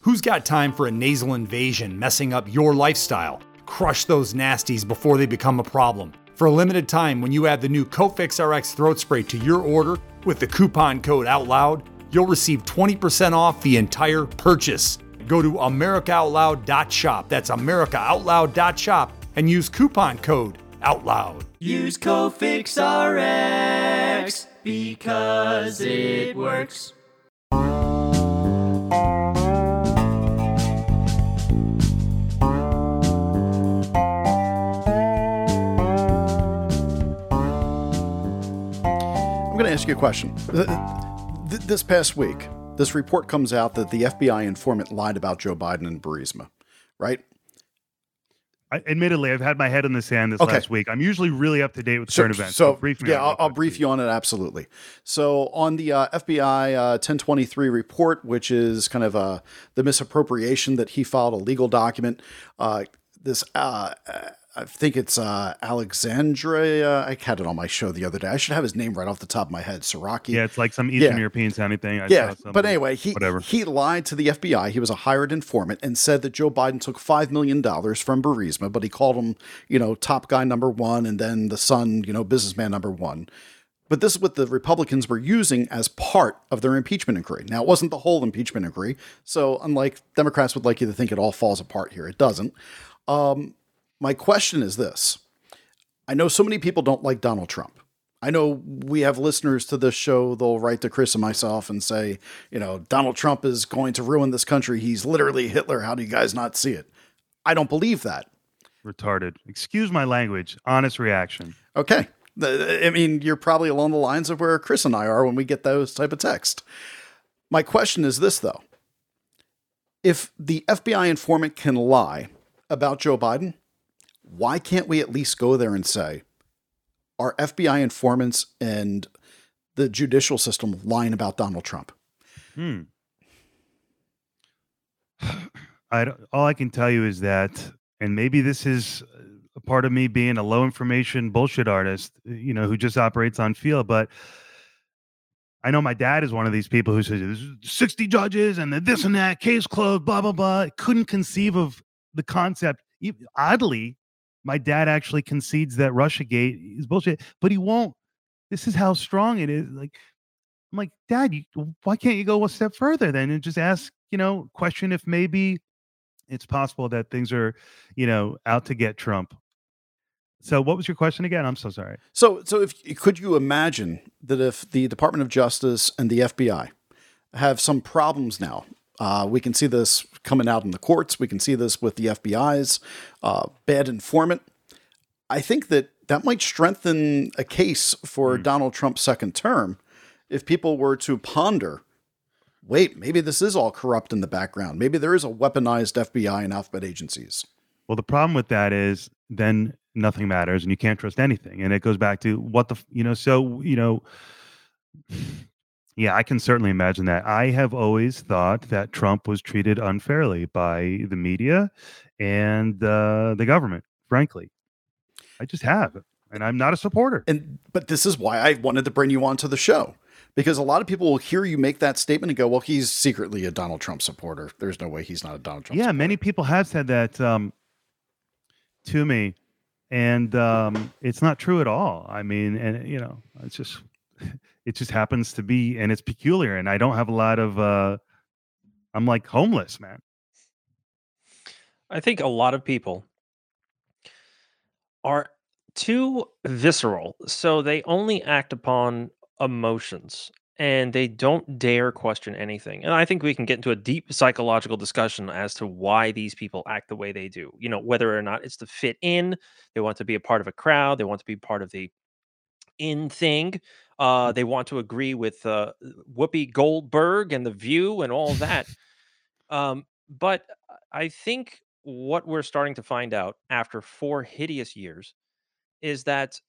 Who's got time for a nasal invasion messing up your lifestyle? Crush those nasties before they become a problem. For a limited time, when you add the new Cofix RX throat spray to your order with the coupon code OUTLOUD, you'll receive 20% off the entire purchase. Go to americaoutloud.shop. That's americaoutloud.shop and use coupon code out loud. Use Cofix RX because it works. I'm going to ask you a question. This past week, this report comes out that the FBI informant lied about Joe Biden and Burisma, right? I, admittedly, I've had my head in the sand this okay. last week. I'm usually really up to date with current events. So, brief yeah, I'll, I'll brief you on it absolutely. So, on the uh, FBI uh, 1023 report, which is kind of uh, the misappropriation that he filed a legal document, uh, this uh, I think it's uh, Alexandria. I had it on my show the other day. I should have his name right off the top of my head. Saraki. Yeah, it's like some Eastern yeah. European sounding thing. I yeah, but anyway, he whatever. he lied to the FBI. He was a hired informant and said that Joe Biden took five million dollars from Burisma, but he called him, you know, top guy number one, and then the son, you know, businessman number one. But this is what the Republicans were using as part of their impeachment inquiry. Now, it wasn't the whole impeachment inquiry. So, unlike Democrats would like you to think it all falls apart here, it doesn't. Um, my question is this I know so many people don't like Donald Trump. I know we have listeners to this show. They'll write to Chris and myself and say, you know, Donald Trump is going to ruin this country. He's literally Hitler. How do you guys not see it? I don't believe that. Retarded. Excuse my language. Honest reaction. Okay. I mean, you're probably along the lines of where Chris and I are when we get those type of text. My question is this, though. If the FBI informant can lie about Joe Biden, why can't we at least go there and say, are FBI informants and the judicial system lying about Donald Trump? Hmm. I all I can tell you is that, and maybe this is a part of me being a low information bullshit artist, you know, who just operates on feel, but I know my dad is one of these people who says there's 60 judges and this and that, case closed, blah, blah, blah. Couldn't conceive of the concept. Oddly, my dad actually concedes that Russiagate is bullshit, but he won't. This is how strong it is. Like, I'm like, Dad, you, why can't you go a step further then and just ask, you know, question if maybe it's possible that things are, you know, out to get Trump. So, what was your question again? I'm so sorry. So, so if could you imagine that if the Department of Justice and the FBI have some problems now uh, we can see this coming out in the courts. We can see this with the FBI's uh, bad informant. I think that that might strengthen a case for mm. Donald Trump's second term if people were to ponder wait, maybe this is all corrupt in the background. Maybe there is a weaponized FBI and alphabet agencies. Well, the problem with that is then nothing matters and you can't trust anything. And it goes back to what the, you know, so, you know, yeah, I can certainly imagine that. I have always thought that Trump was treated unfairly by the media and uh, the government, frankly. I just have. And I'm not a supporter. And but this is why I wanted to bring you onto the show. Because a lot of people will hear you make that statement and go, "Well, he's secretly a Donald Trump supporter. There's no way he's not a Donald Trump." Yeah, supporter. many people have said that um, to me, and um, it's not true at all. I mean, and you know, it's just it just happens to be and it's peculiar and i don't have a lot of uh i'm like homeless man. I think a lot of people are too visceral so they only act upon emotions and they don't dare question anything and i think we can get into a deep psychological discussion as to why these people act the way they do you know whether or not it's to fit in they want to be a part of a crowd they want to be part of the in thing uh, they want to agree with uh, Whoopi Goldberg and The View and all that. um, but I think what we're starting to find out after four hideous years is that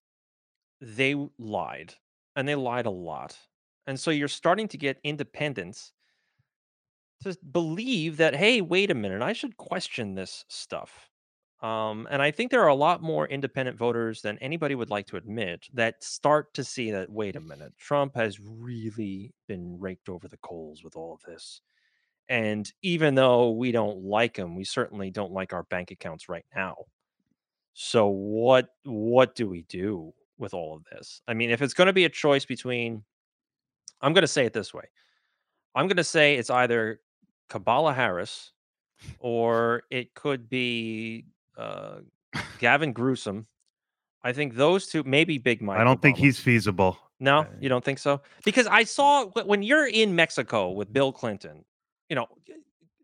they lied and they lied a lot. And so you're starting to get independence to believe that, hey, wait a minute, I should question this stuff. Um, and I think there are a lot more independent voters than anybody would like to admit that start to see that, wait a minute, Trump has really been raked over the coals with all of this. And even though we don't like him, we certainly don't like our bank accounts right now. So what what do we do with all of this? I mean, if it's going to be a choice between I'm going to say it this way. I'm going to say it's either Kamala Harris or it could be uh, Gavin Newsom. I think those two, maybe Big Mike. I don't Obama. think he's feasible. No, you don't think so? Because I saw when you're in Mexico with Bill Clinton, you know,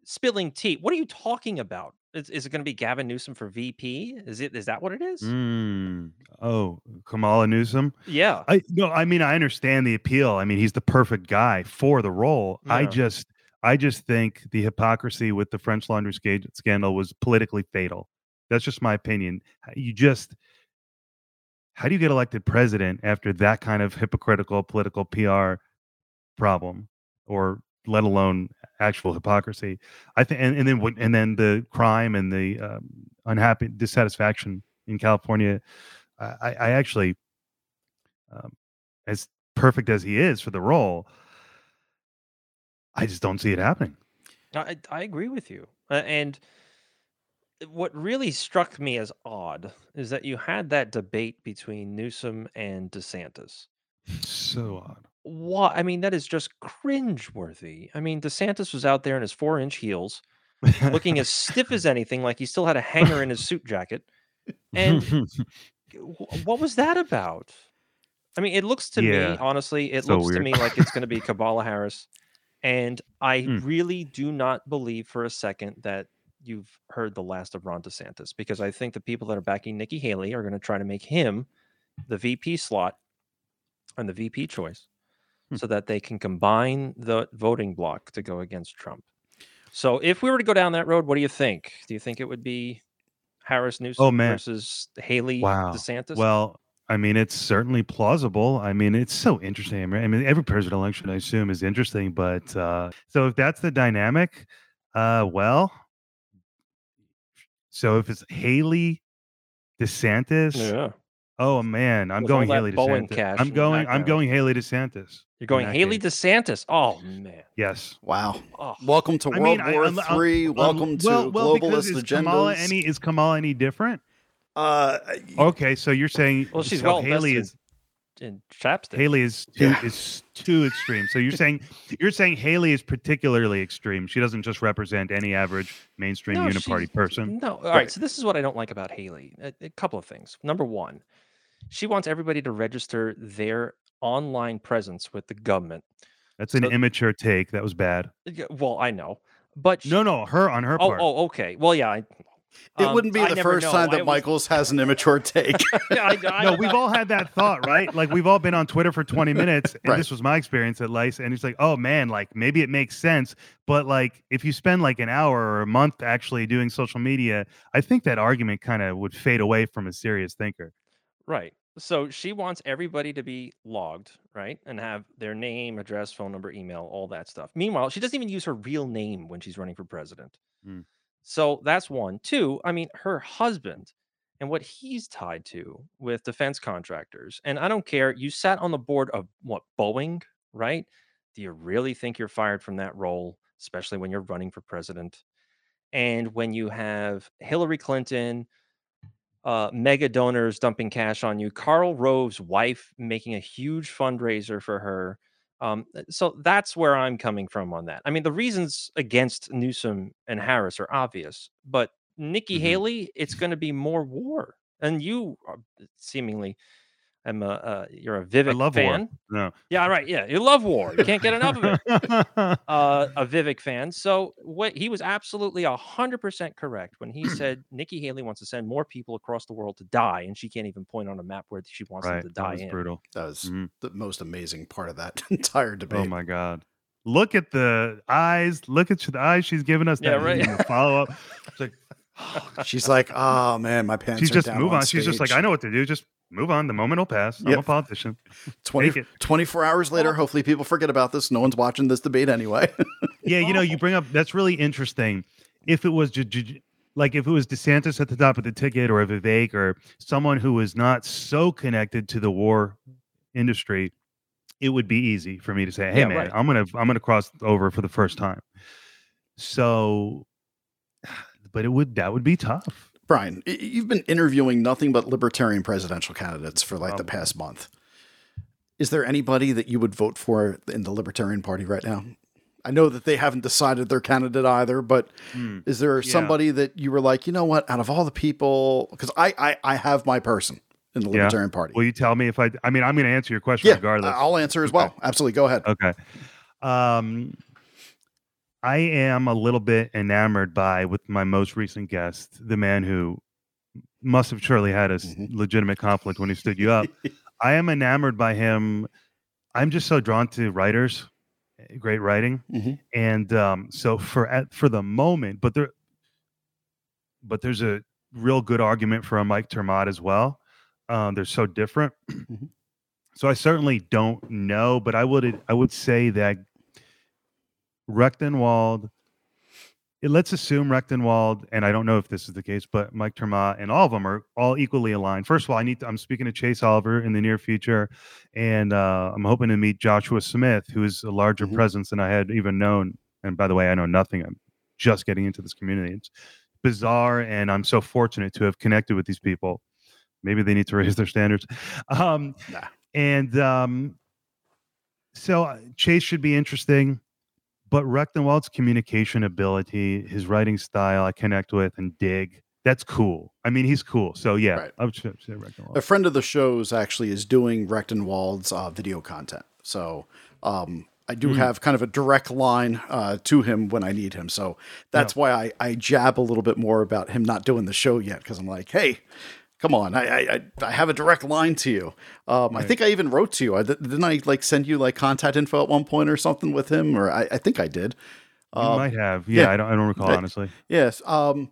spilling tea. What are you talking about? Is, is it going to be Gavin Newsom for VP? Is it? Is that what it is? Mm. Oh, Kamala Newsom. Yeah. I no. I mean, I understand the appeal. I mean, he's the perfect guy for the role. Yeah. I just, I just think the hypocrisy with the French laundry scandal was politically fatal. That's just my opinion. You just how do you get elected president after that kind of hypocritical political PR problem, or let alone actual hypocrisy? I think, and, and then and then the crime and the um, unhappy dissatisfaction in California. I, I actually, um, as perfect as he is for the role, I just don't see it happening. I I agree with you, uh, and what really struck me as odd is that you had that debate between Newsom and DeSantis. So odd. What? I mean, that is just cringe-worthy. I mean, DeSantis was out there in his four-inch heels, looking as stiff as anything, like he still had a hanger in his suit jacket. And what was that about? I mean, it looks to Yeah, me, honestly, it so looks to me like it's going to be Kamala Harris. And I Hmm. really do not believe for a second that you've heard the last of Ron DeSantis because I think the people that are backing Nikki Haley are going to try to make him the VP slot and the VP choice Hmm. so that they can combine the voting block to go against Trump. So if we were to go down that road, what do you think? Do you think it would be Harris Newsom Oh, man. versus Haley Wow. DeSantis? Well, I mean, it's certainly plausible. I mean, it's so interesting. I mean, every presidential election, I assume, is interesting. But uh, so if that's the dynamic, uh, well, so if it's Haley DeSantis, yeah. oh man, I'm With going Haley Boeing DeSantis. cash I'm going. I'm going Haley DeSantis. You're going Haley case. DeSantis. Oh man. Yes. Wow. Oh. Welcome to I World mean, War I'm- I'm- Three. Um, Welcome to well, well, because globalist is agendas. Kamala any is Kamala any different? uh, Okay, so you're saying Well, she's so well Haley invested is in chapstick. Haley is too Yeah. is too extreme. So you're saying you're saying Haley is particularly extreme. She doesn't just represent any average mainstream No, uniparty person. No. All right. So this is what I don't like about Haley. A, a couple of things. Number one, she wants everybody to register their online presence with the government. That's an so- immature take. That was bad. Well, I know, but she, No, no, her on her Oh, part. oh, okay. Well, yeah. I, it um, wouldn't be I the first know. time that was- Michaels has an immature take. Yeah, I, I, no, we've all had that thought, right? Like we've all been on Twitter for 20 minutes, and Right. this was my experience at Lice, and it's like, oh man, like maybe it makes sense, but like if you spend like an hour or a month actually doing social media, I think that argument kind of would fade away from a serious thinker. Right. So she wants everybody to be logged, right? And have their name, address, phone number, email, all that stuff. Meanwhile, she doesn't even use her real name when she's running for president. Hmm. So that's one. Two, I mean, her husband and what he's tied to with defense contractors. And I don't care. You sat on the board of what, Boeing, right? Do you really think you're fired from that role, especially when you're running for president? And when you have Hillary Clinton, uh, mega donors dumping cash on you, Karl Rove's wife making a huge fundraiser for her. Um, uh, so that's where I'm coming from on that. I mean, the reasons against Newsom and Harris are obvious, but Nikki Mhm. Haley, it's going to be more war. And you are seemingly, am a uh, you're a Vivek love fan. war. No. Yeah, right. Yeah, you love war. You can't get enough of it uh, a Vivek fan. So what he was absolutely hundred percent correct when he said Nikki Haley wants to send more people across the world to die, and she can't even point on a map where she wants right. them to That die was in. brutal. that was Mhm. the most amazing part of that entire debate. Oh my god. Look at the eyes. Look at the eyes she's giving us. Yeah, that right. follow up. She's like, oh man, my pants. she's are just down move on. on. She's just like. I know what to do. Just move on. The moment will pass. I'm Yep. a politician. 20, 24 hours later, hopefully people forget about this. No one's watching this debate anyway. Yeah, you know, you bring up that's really interesting. If it was like if it was DeSantis at the top of the ticket or a Vivek or someone who was not so connected to the war industry, it would be easy for me to say, "Hey, Yeah, man, right. I'm gonna I'm gonna cross over for the first time." So, but it would that would be tough. Brian, you've been interviewing nothing but libertarian presidential candidates for like the Um, past month. Is there anybody that you would vote for in the Libertarian Party right now? I know that they haven't decided their candidate either, but Hmm. is there Yeah. somebody that you were like, you know what, out of all the people, because I, I I have my person in the Yeah. Libertarian Party. Will you tell me if I? I mean, I'm going to answer your question yeah, regardless. I'll answer as well. Absolutely, go ahead. Okay. Um, I am a little bit enamored by with my most recent guest, the man who must have surely had a Mhm. legitimate conflict when he stood you up. I am enamored by him. I'm just so drawn to writers, eh, great writing, Mhm. and um, so for at for the moment, but there, but there's a real good argument for a Mike ter Maat as well. Um, they're so different. Mhm. So I certainly don't know, but I would I would say that Rectenwald. It, let's assume Rectenwald, and I don't know if this is the case, but Mike ter Maat and all of them are all equally aligned. First of all, I need to, I'm speaking to Chase Oliver in the near future, and uh, I'm hoping to meet Joshua Smith, who is a larger Mhm. presence than I had even known. And by the way, I know nothing. I'm just getting into this community. It's bizarre, and I'm so fortunate to have connected with these people. Maybe they need to raise their standards. Um, Nah. And um, so uh, Chase should be interesting, but Rectenwald's communication ability, his writing style, I connect with and dig. That's cool. I mean, he's cool. So yeah, right. I would say Rectenwald. A friend of the show's actually is doing Rectenwald's uh, video content. So um, I do mm. have kind of a direct line uh, to him when I need him. So that's yeah. why I, I jab a little bit more about him not doing the show yet because I'm like, hey, come on, I, I I have a direct line to you. Um, right. I think I even wrote to you. I, didn't I like send you like contact info at one point or something with him, or I, I think I did. You um, might have. Yeah, yeah, I don't I don't recall honestly. Yes. Um,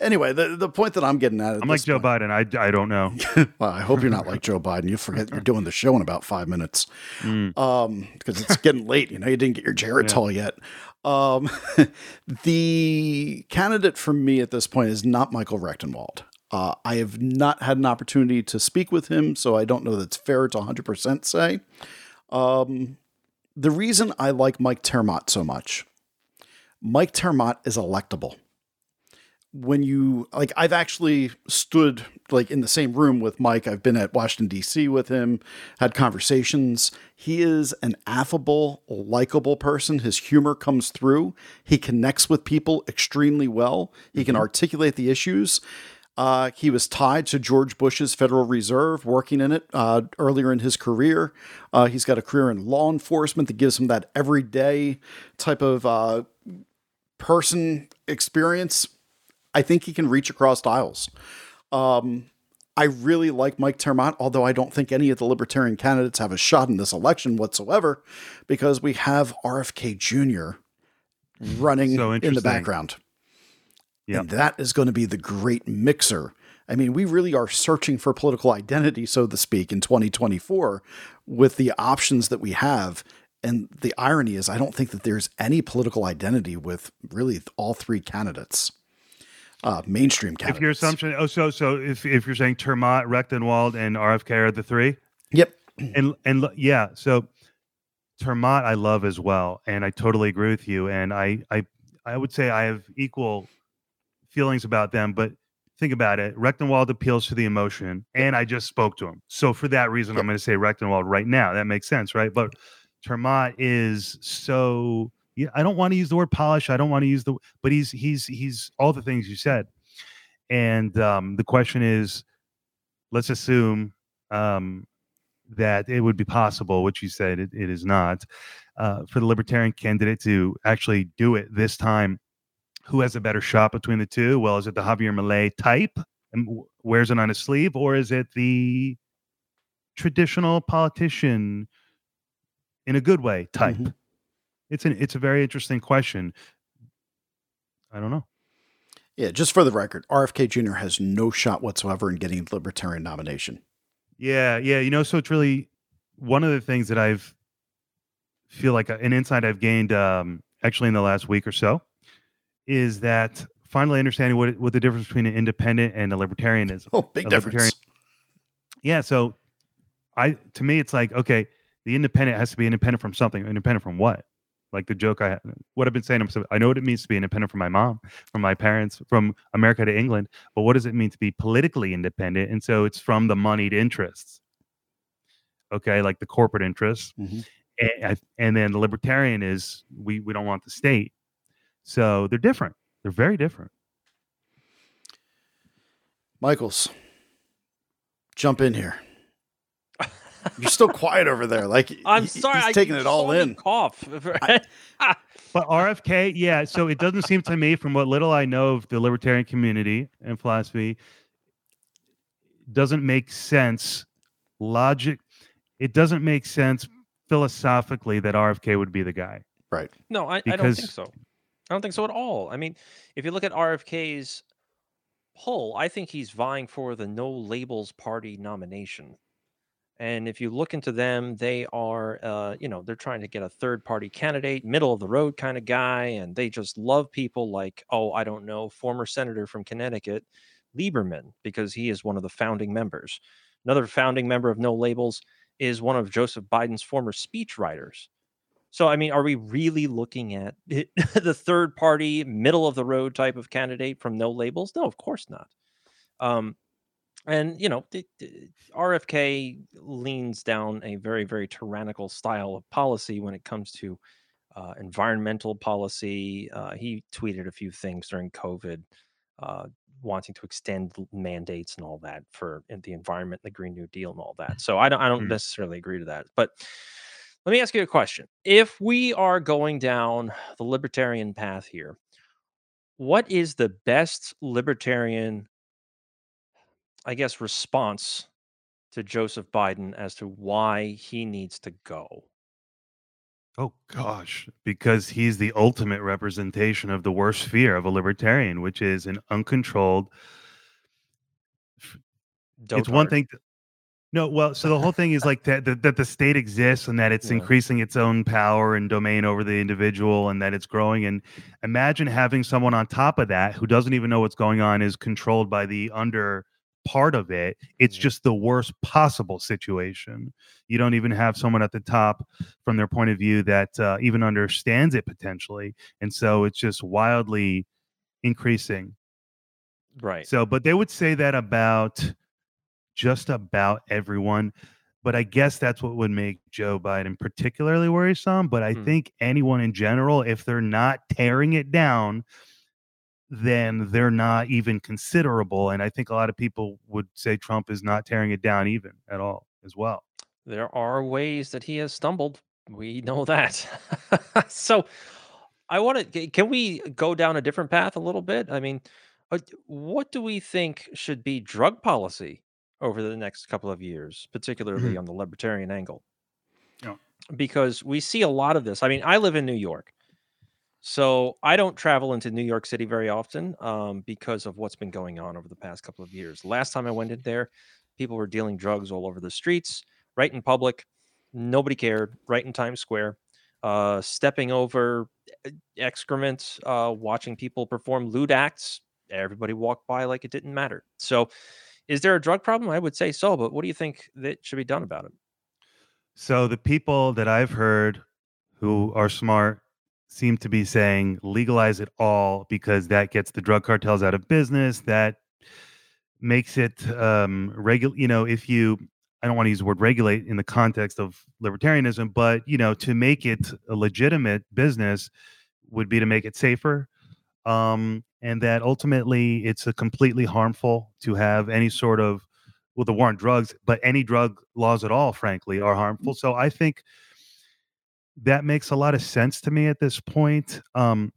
Anyway, the, the point that I'm getting at, at I'm like Joe point, Biden. I, I don't know. well, I hope you're not like Joe Biden. You forget you're doing the show in about five minutes, mm. um, because it's getting late. You know, you didn't get your Geritol yeah. yet. Um, the candidate for me at this point is not Michael Rectenwald. Uh, I have not had an opportunity to speak with him, so I don't know that's fair to 100% say. Um, the reason I like Mike ter Maat so much, Mike ter Maat is electable when you like I've actually stood like in the same room with Mike. I've been at Washington DC with him, had conversations. He is an affable, likable person. His humor comes through. He connects with people extremely well. He mm-hmm. can articulate the issues. Uh, he was tied to George Bush's Federal Reserve, working in it uh, earlier in his career. Uh, he's got a career in law enforcement that gives him that everyday type of uh, person experience I think he can reach across aisles. Um, I really like Mike ter Maat, although I don't think any of the libertarian candidates have a shot in this election whatsoever, because we have RFK Jr. running so in the background. Yep. And that is going to be the great mixer. I mean, we really are searching for political identity, so to speak, in 2024 with the options that we have. And the irony is, I don't think that there's any political identity with really all three candidates uh, mainstream candidates. If your assumption, oh, so so if if you're saying ter Maat, Rectenwald, and RFK are the three, yep, and and yeah, so ter Maat I love as well, and I totally agree with you, and I I I would say I have equal feelings about them, but think about it. Rectenwald appeals to the emotion, and I just spoke to him, so for that reason. I'm going to say Rectenwald right now. That makes sense, right? But ter Maat is so yeah, I don't want to use the word polish. I don't want to use the, but he's he's he's all the things you said. And um, the question is, let's assume um, that it would be possible, which you said it, it is not, uh, for the libertarian candidate to actually do it this time. Who has a better shot between the two? Well, is it the Javier Milei type and wears it on his sleeve, or is it the traditional politician in a good way type? Mm-hmm. It's an it's a very interesting question. I don't know. Yeah, just for the record, RFK Jr. has no shot whatsoever in getting the Libertarian nomination. Yeah, yeah. You know, so it's really one of the things that I've feel like an insight I've gained um, actually in the last week or so is that finally understanding what what the difference between an independent and a libertarian is. Oh, big a difference. Yeah, so I to me it's like okay, the independent has to be independent from something. Independent from what? like the joke I what I've been saying. I'm, I know what it means to be independent from my mom, from my parents, from America to England. But what does it mean to be politically independent? And so it's from the moneyed interests. Okay, like the corporate interests, mm-hmm. and, and then the libertarian is we we don't want the state. So they're different. They're very different. Michaels, jump in here. You're still quiet over there. Like I'm sorry, he's taking it all in. Cough. but RFK, yeah. So it doesn't seem to me, from what little I know of the libertarian community and philosophy, doesn't make sense. Logic, it doesn't make sense philosophically that RFK would be the guy. Right. No, I, I don't think so. I don't think so at all. I mean, if you look at RFK's poll, I think he's vying for the No Labels Party nomination. And if you look into them, they are, uh, you know, they're trying to get a third party candidate, middle of the road kind of guy. And they just love people like, oh, I don't know, former senator from Connecticut, Lieberman, because he is one of the founding members. Another founding member of No Labels is one of Joseph Biden's former speechwriters. So, I mean, are we really looking at it, the third party, middle of the road type of candidate from No Labels? No, of course not. Um, and you know, RFK leans down a very, very tyrannical style of policy when it comes to uh, environmental policy. Uh, he tweeted a few things during COVID, uh, wanting to extend mandates and all that for the environment, the Green New Deal, and all that. So I don't, I don't mm. necessarily agree to that. But let me ask you a question: If we are going down the libertarian path here, what is the best libertarian I guess, response to Joseph Biden as to why he needs to go? Oh gosh, because he's the ultimate representation of the worst fear of a libertarian, which is an uncontrolled. it's one thing. To, no, well, so the whole thing is like that, that, that the state exists and that it's yeah. increasing its own power and domain over the individual and that it's growing. And imagine having someone on top of that who doesn't even know what's going on is controlled by the under part of it. It's mm-hmm. just the worst possible situation. You don't even have someone at the top from their point of view that uh, even understands it potentially. And so it's just wildly increasing. Right. So, but they would say that about just about everyone. But I guess that's what would make Joe Biden particularly worrisome. But I mm. think anyone in general, if they're not tearing it down, then they're not even considerable. And I think a lot of people would say Trump is not tearing it down even at all as well. There are ways that he has stumbled. We know that. so I want to, can we go down a different path a little bit? I mean, uh, what do we think should be drug policy over the next couple of years, particularly mm-hmm. on the libertarian angle? Yeah. Because we see a lot of this. I mean, I live in New York. So I don't travel into New York City very often um, because of what's been going on over the past couple of years. Last time I went in there, people were dealing drugs all over the streets, right in public. Nobody cared. Right in Times Square, uh, stepping over eh, excrement, uh, watching people perform lewd acts. Everybody walked by like it didn't matter. So, is there a drug problem? I would say so, but what do you think that should be done about it? So the people that I've heard who are smart seem to be saying legalize it all because that gets the drug cartels out of business. That makes it um, regular. You know, if you, I don't want to use the word regulate in the context of libertarianism, but you know, to make it a legitimate business would be to make it safer. Um, and that ultimately it's a completely harmful to have any sort of well the war on drugs but any drug laws at all frankly are harmful so i think that makes a lot of sense to me at this point. Um,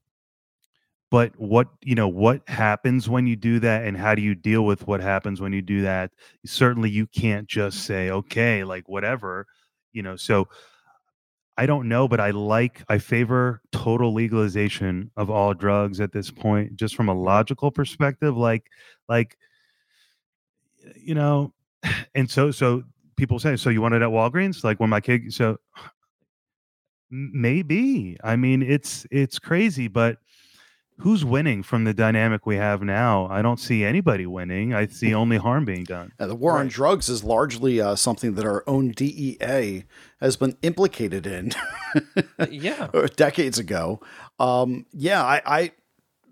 but what you know what happens when you do that and how do you deal with what happens when you do that certainly you can't just say okay like whatever you know so i don't know but i like i favor total legalization of all drugs at this point just from a logical perspective like like you know and so so people say so you want it at walgreens like when my kid so Maybe. I mean, it's it's crazy, but who's winning from the dynamic we have now? I don't see anybody winning. I see only harm being done. Yeah, the war right. on drugs is largely uh, something that our own DEA has been implicated in. Uh, yeah, decades ago. Um, yeah, I, I,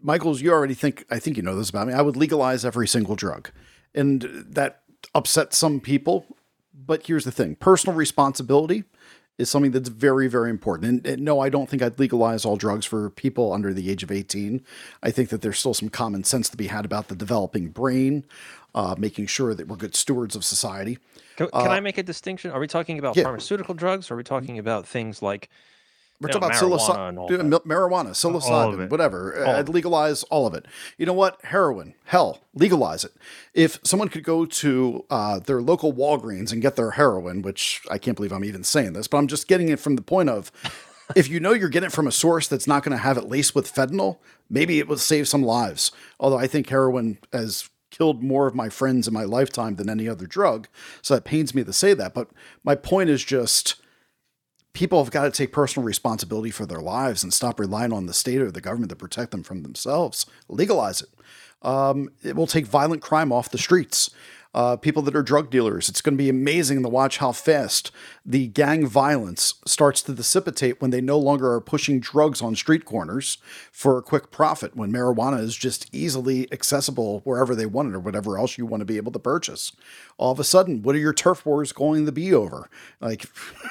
Michaels, you already think I think you know this about me. I would legalize every single drug, and that upsets some people. But here's the thing: personal responsibility is something that's very, very important. And, and, no, I don't think I'd legalize all drugs for people under the age of 18. I think that there's still some common sense to be had about the developing brain, uh, making sure that we're good stewards of society. Can, can uh, I make a distinction? Are we talking about yeah. pharmaceutical drugs? Or are we talking about things like we're talking about psilocybin, marijuana, psilocybin, whatever. All I'd legalize all of it. You know what? Heroin, hell, legalize it. If someone could go to uh, their local Walgreens and get their heroin, which I can't believe I'm even saying this, but I'm just getting it from the point of if you know you're getting it from a source that's not going to have it laced with fentanyl, maybe it will save some lives. Although I think heroin has killed more of my friends in my lifetime than any other drug. So it pains me to say that. But my point is just people have got to take personal responsibility for their lives and stop relying on the state or the government to protect them from themselves. Legalize it. Um, it will take violent crime off the streets. Uh, people that are drug dealers. It's going to be amazing to watch how fast the gang violence starts to dissipate when they no longer are pushing drugs on street corners for a quick profit, when marijuana is just easily accessible wherever they want it or whatever else you want to be able to purchase. All of a sudden, what are your turf wars going to be over? Like,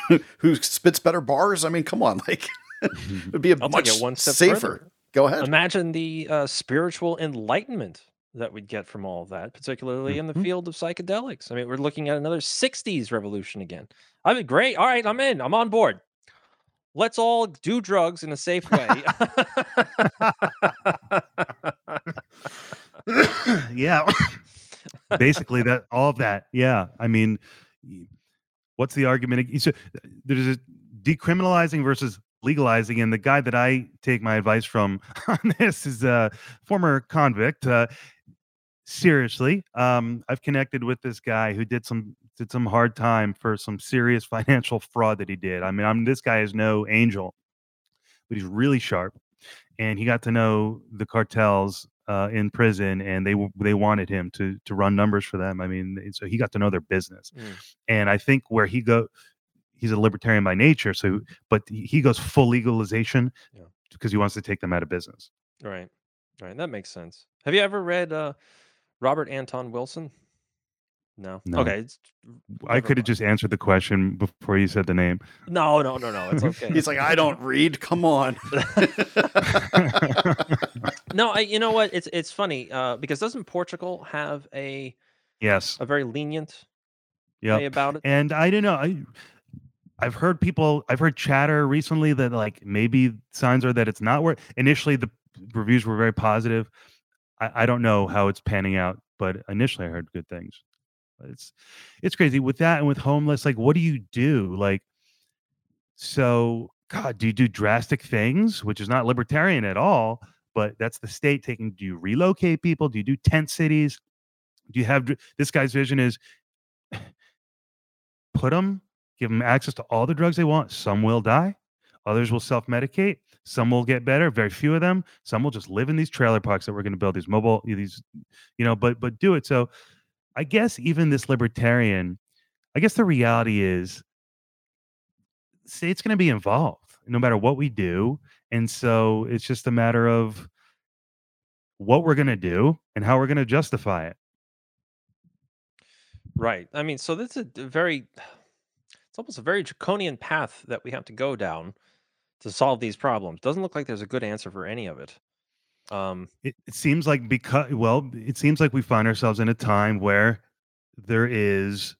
who spits better bars? I mean, come on, like, it'd be a I'll much one step safer. further. Go ahead. Imagine the uh, spiritual enlightenment that we'd get from all of that, particularly in the Mhm. field of psychedelics. I mean, we're looking at another 60s revolution again. I mean, great. All right, I'm in. I'm on board. Let's all do drugs in a safe way. yeah. Basically, that all of that. Yeah. I mean, what's the argument? So there's a decriminalizing versus legalizing, and the guy that I take my advice from on this is a former convict. Uh, seriously, um, I've connected with this guy who did some did some hard time for some serious financial fraud that he did. I mean, I'm this guy is no angel, but he's really sharp, and he got to know the cartels uh, in prison, and they they wanted him to to run numbers for them. I mean, so he got to know their business, Mm. and I think where he go, he's a libertarian by nature. So, but he goes full legalization Yeah. because he wants to take them out of business. right. Right. That makes sense. Have you ever read uh, Robert Anton Wilson? No. No. Okay. It's, I could have just answered the question before you said the name. No, no, no, no. It's okay. He's like, I don't read. Come on. no, I, you know what? It's it's funny uh, because doesn't Portugal have a yes. a very lenient Yeah. way about it? And I don't know. I I've heard people. I've heard chatter recently that like maybe signs are that it's not where initially the reviews were very positive. I, I don't know how it's panning out, but initially I heard good things. It's it's crazy with that and with homeless. Like, what do you do? Like, so God, do you do drastic things, which is not libertarian at all? But that's the state taking. Do you relocate people? Do you do tent cities? Do you have this guy's vision is put them, give them access to all the drugs they want. Some will die, others will self medicate. Some will get better. Very few of them. Some will just live in these trailer parks that we're going to build. These mobile, these, you know, but but do it. So, I guess even this libertarian, I guess the reality is, state's going to be involved no matter what we do, and so it's just a matter of what we're going to do and how we're going to justify it. Right. I mean, so this is a very it's almost a very draconian path that we have to go down to solve these problems. Doesn't look like there's a good answer for any of it. Um, it, it seems like because well it seems like we find ourselves in a time where there is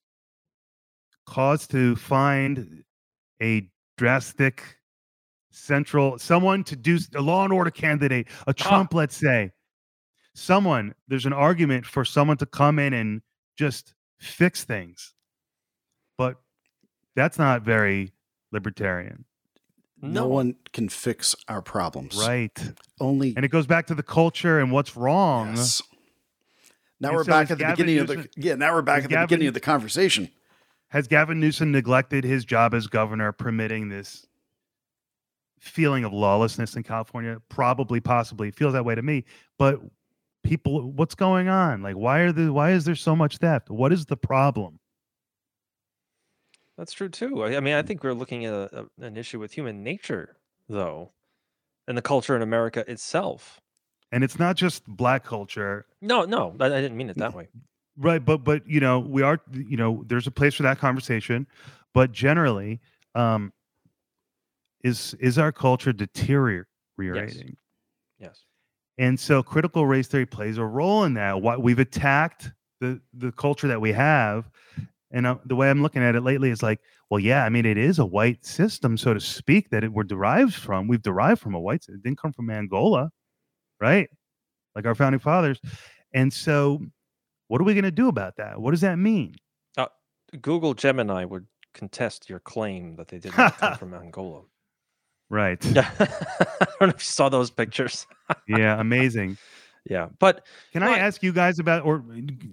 cause to find a drastic central someone to do a law and order candidate a trump let's say someone there's an argument for someone to come in and just fix things but that's not very libertarian No No. one can fix our problems. right Only and it goes back to the culture and what's wrong Yes. Now And we're so back at the Gavin beginning of the yeah. Now we're back at the Gavin- beginning of the conversation. has Gavin Newsom neglected his job as governor, permitting this feeling of lawlessness in California? Probably, possibly. It feels that way to me. But people, what's going on? Like, why are the why is there so much theft? What is the problem? That's true too. I, I mean, I think we're looking at a, a- an issue with human nature, though, and the culture in America itself. And it's not just black culture, No, no, I, I didn't mean it that way. right? But but you know, we are you know, there's a place for that conversation. But generally, um, is is our culture deteriorating? Yes. And so critical race theory plays a role in that. What we've attacked the the culture that we have, and uh, the way I'm looking at it lately is like, well, yeah, I mean, it is a white system, so to speak, that it we're derived from. We've derived from a white. It didn't come from Angola, right? Like our founding fathers. And so, what are we going to do about that? What does that mean? Google Gemini would contest your claim that they did not come from Angola. Right. I don't know if you saw those pictures. Yeah. Amazing. Yeah, but Can I Right. ask you guys about, or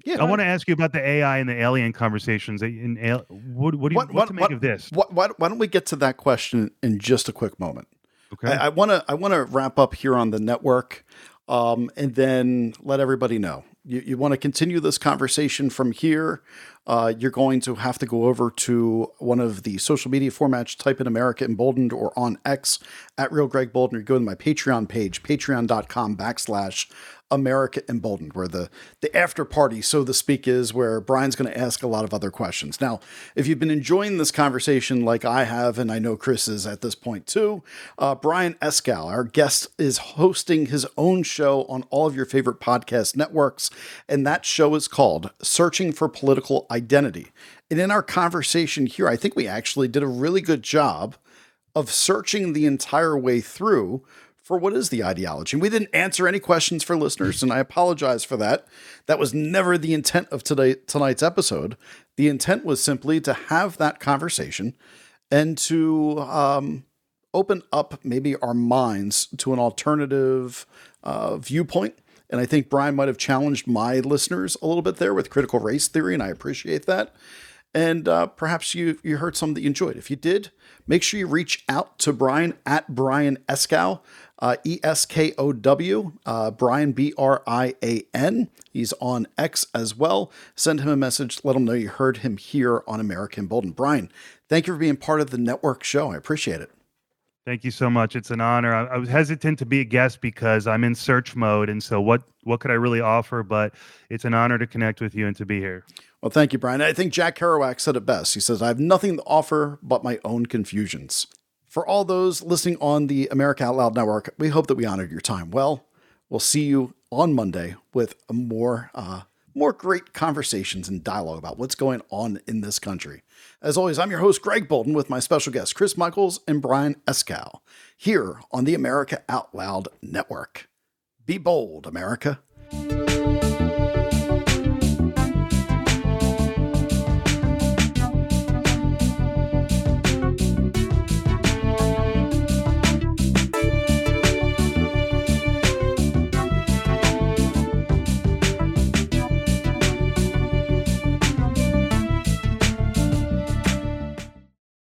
Yeah, I want to ask you about the AI and the alien conversations. In what, what do you What- what, what- to make what- of this? Why, why, why don't we get to that question in just a quick moment? Okay. I want to I want to wrap up here on the network, um, and then let everybody know you, you want to continue this conversation from here, uh, you're going to have to go over to one of the social media formats, type in America Emboldened or on X at Real Greg Boulden, or go to my Patreon page, patreon.com backslash America Emboldened, where the, the after party, so to speak, is where Brian's going to ask a lot of other questions. Now, if you've been enjoying this conversation like I have, and I know Chris is at this point too, uh, Brian Escal, our guest, is hosting his own show on all of your favorite podcast networks, and that show is called Searching for Political Identity. And in our conversation here, I think we actually did a really good job of searching the entire way through for what is the ideology. And we didn't answer any questions for listeners, and I apologize for that. That was never the intent of today tonight's episode. The intent was simply to have that conversation and to um, open up maybe our minds to an alternative uh, viewpoint. And I think Brian might have challenged my listeners a little bit there with critical race theory, and I appreciate that. And uh, perhaps you you heard something that you enjoyed. If you did, make sure you reach out to Brian at Brian Eskow uh, E S K O W, uh, Brian, B R I A N. He's on X as well. Send him a message. Let him know you heard him here on America Emboldened. Brian, thank you for being part of the network show. I appreciate it. Thank you so much. It's an honor. I, I, was hesitant to be a guest because I'm in search mode, and so what what could I really offer? But it's an honor to connect with you and to be here. Well, thank you, Brian. I think Jack Kerouac said it best. He says, "I have nothing to offer but my own confusions." For all those listening on the America Out Loud Network, we hope that we honored your time well. We'll see you on Monday with more uh, more great conversations and dialogue about what's going on in this country. As always, I'm your host, Greg Boulden, with my special guests, Chris Michaels and Brian Eskow, here on the America Out Loud Network. Be bold, America.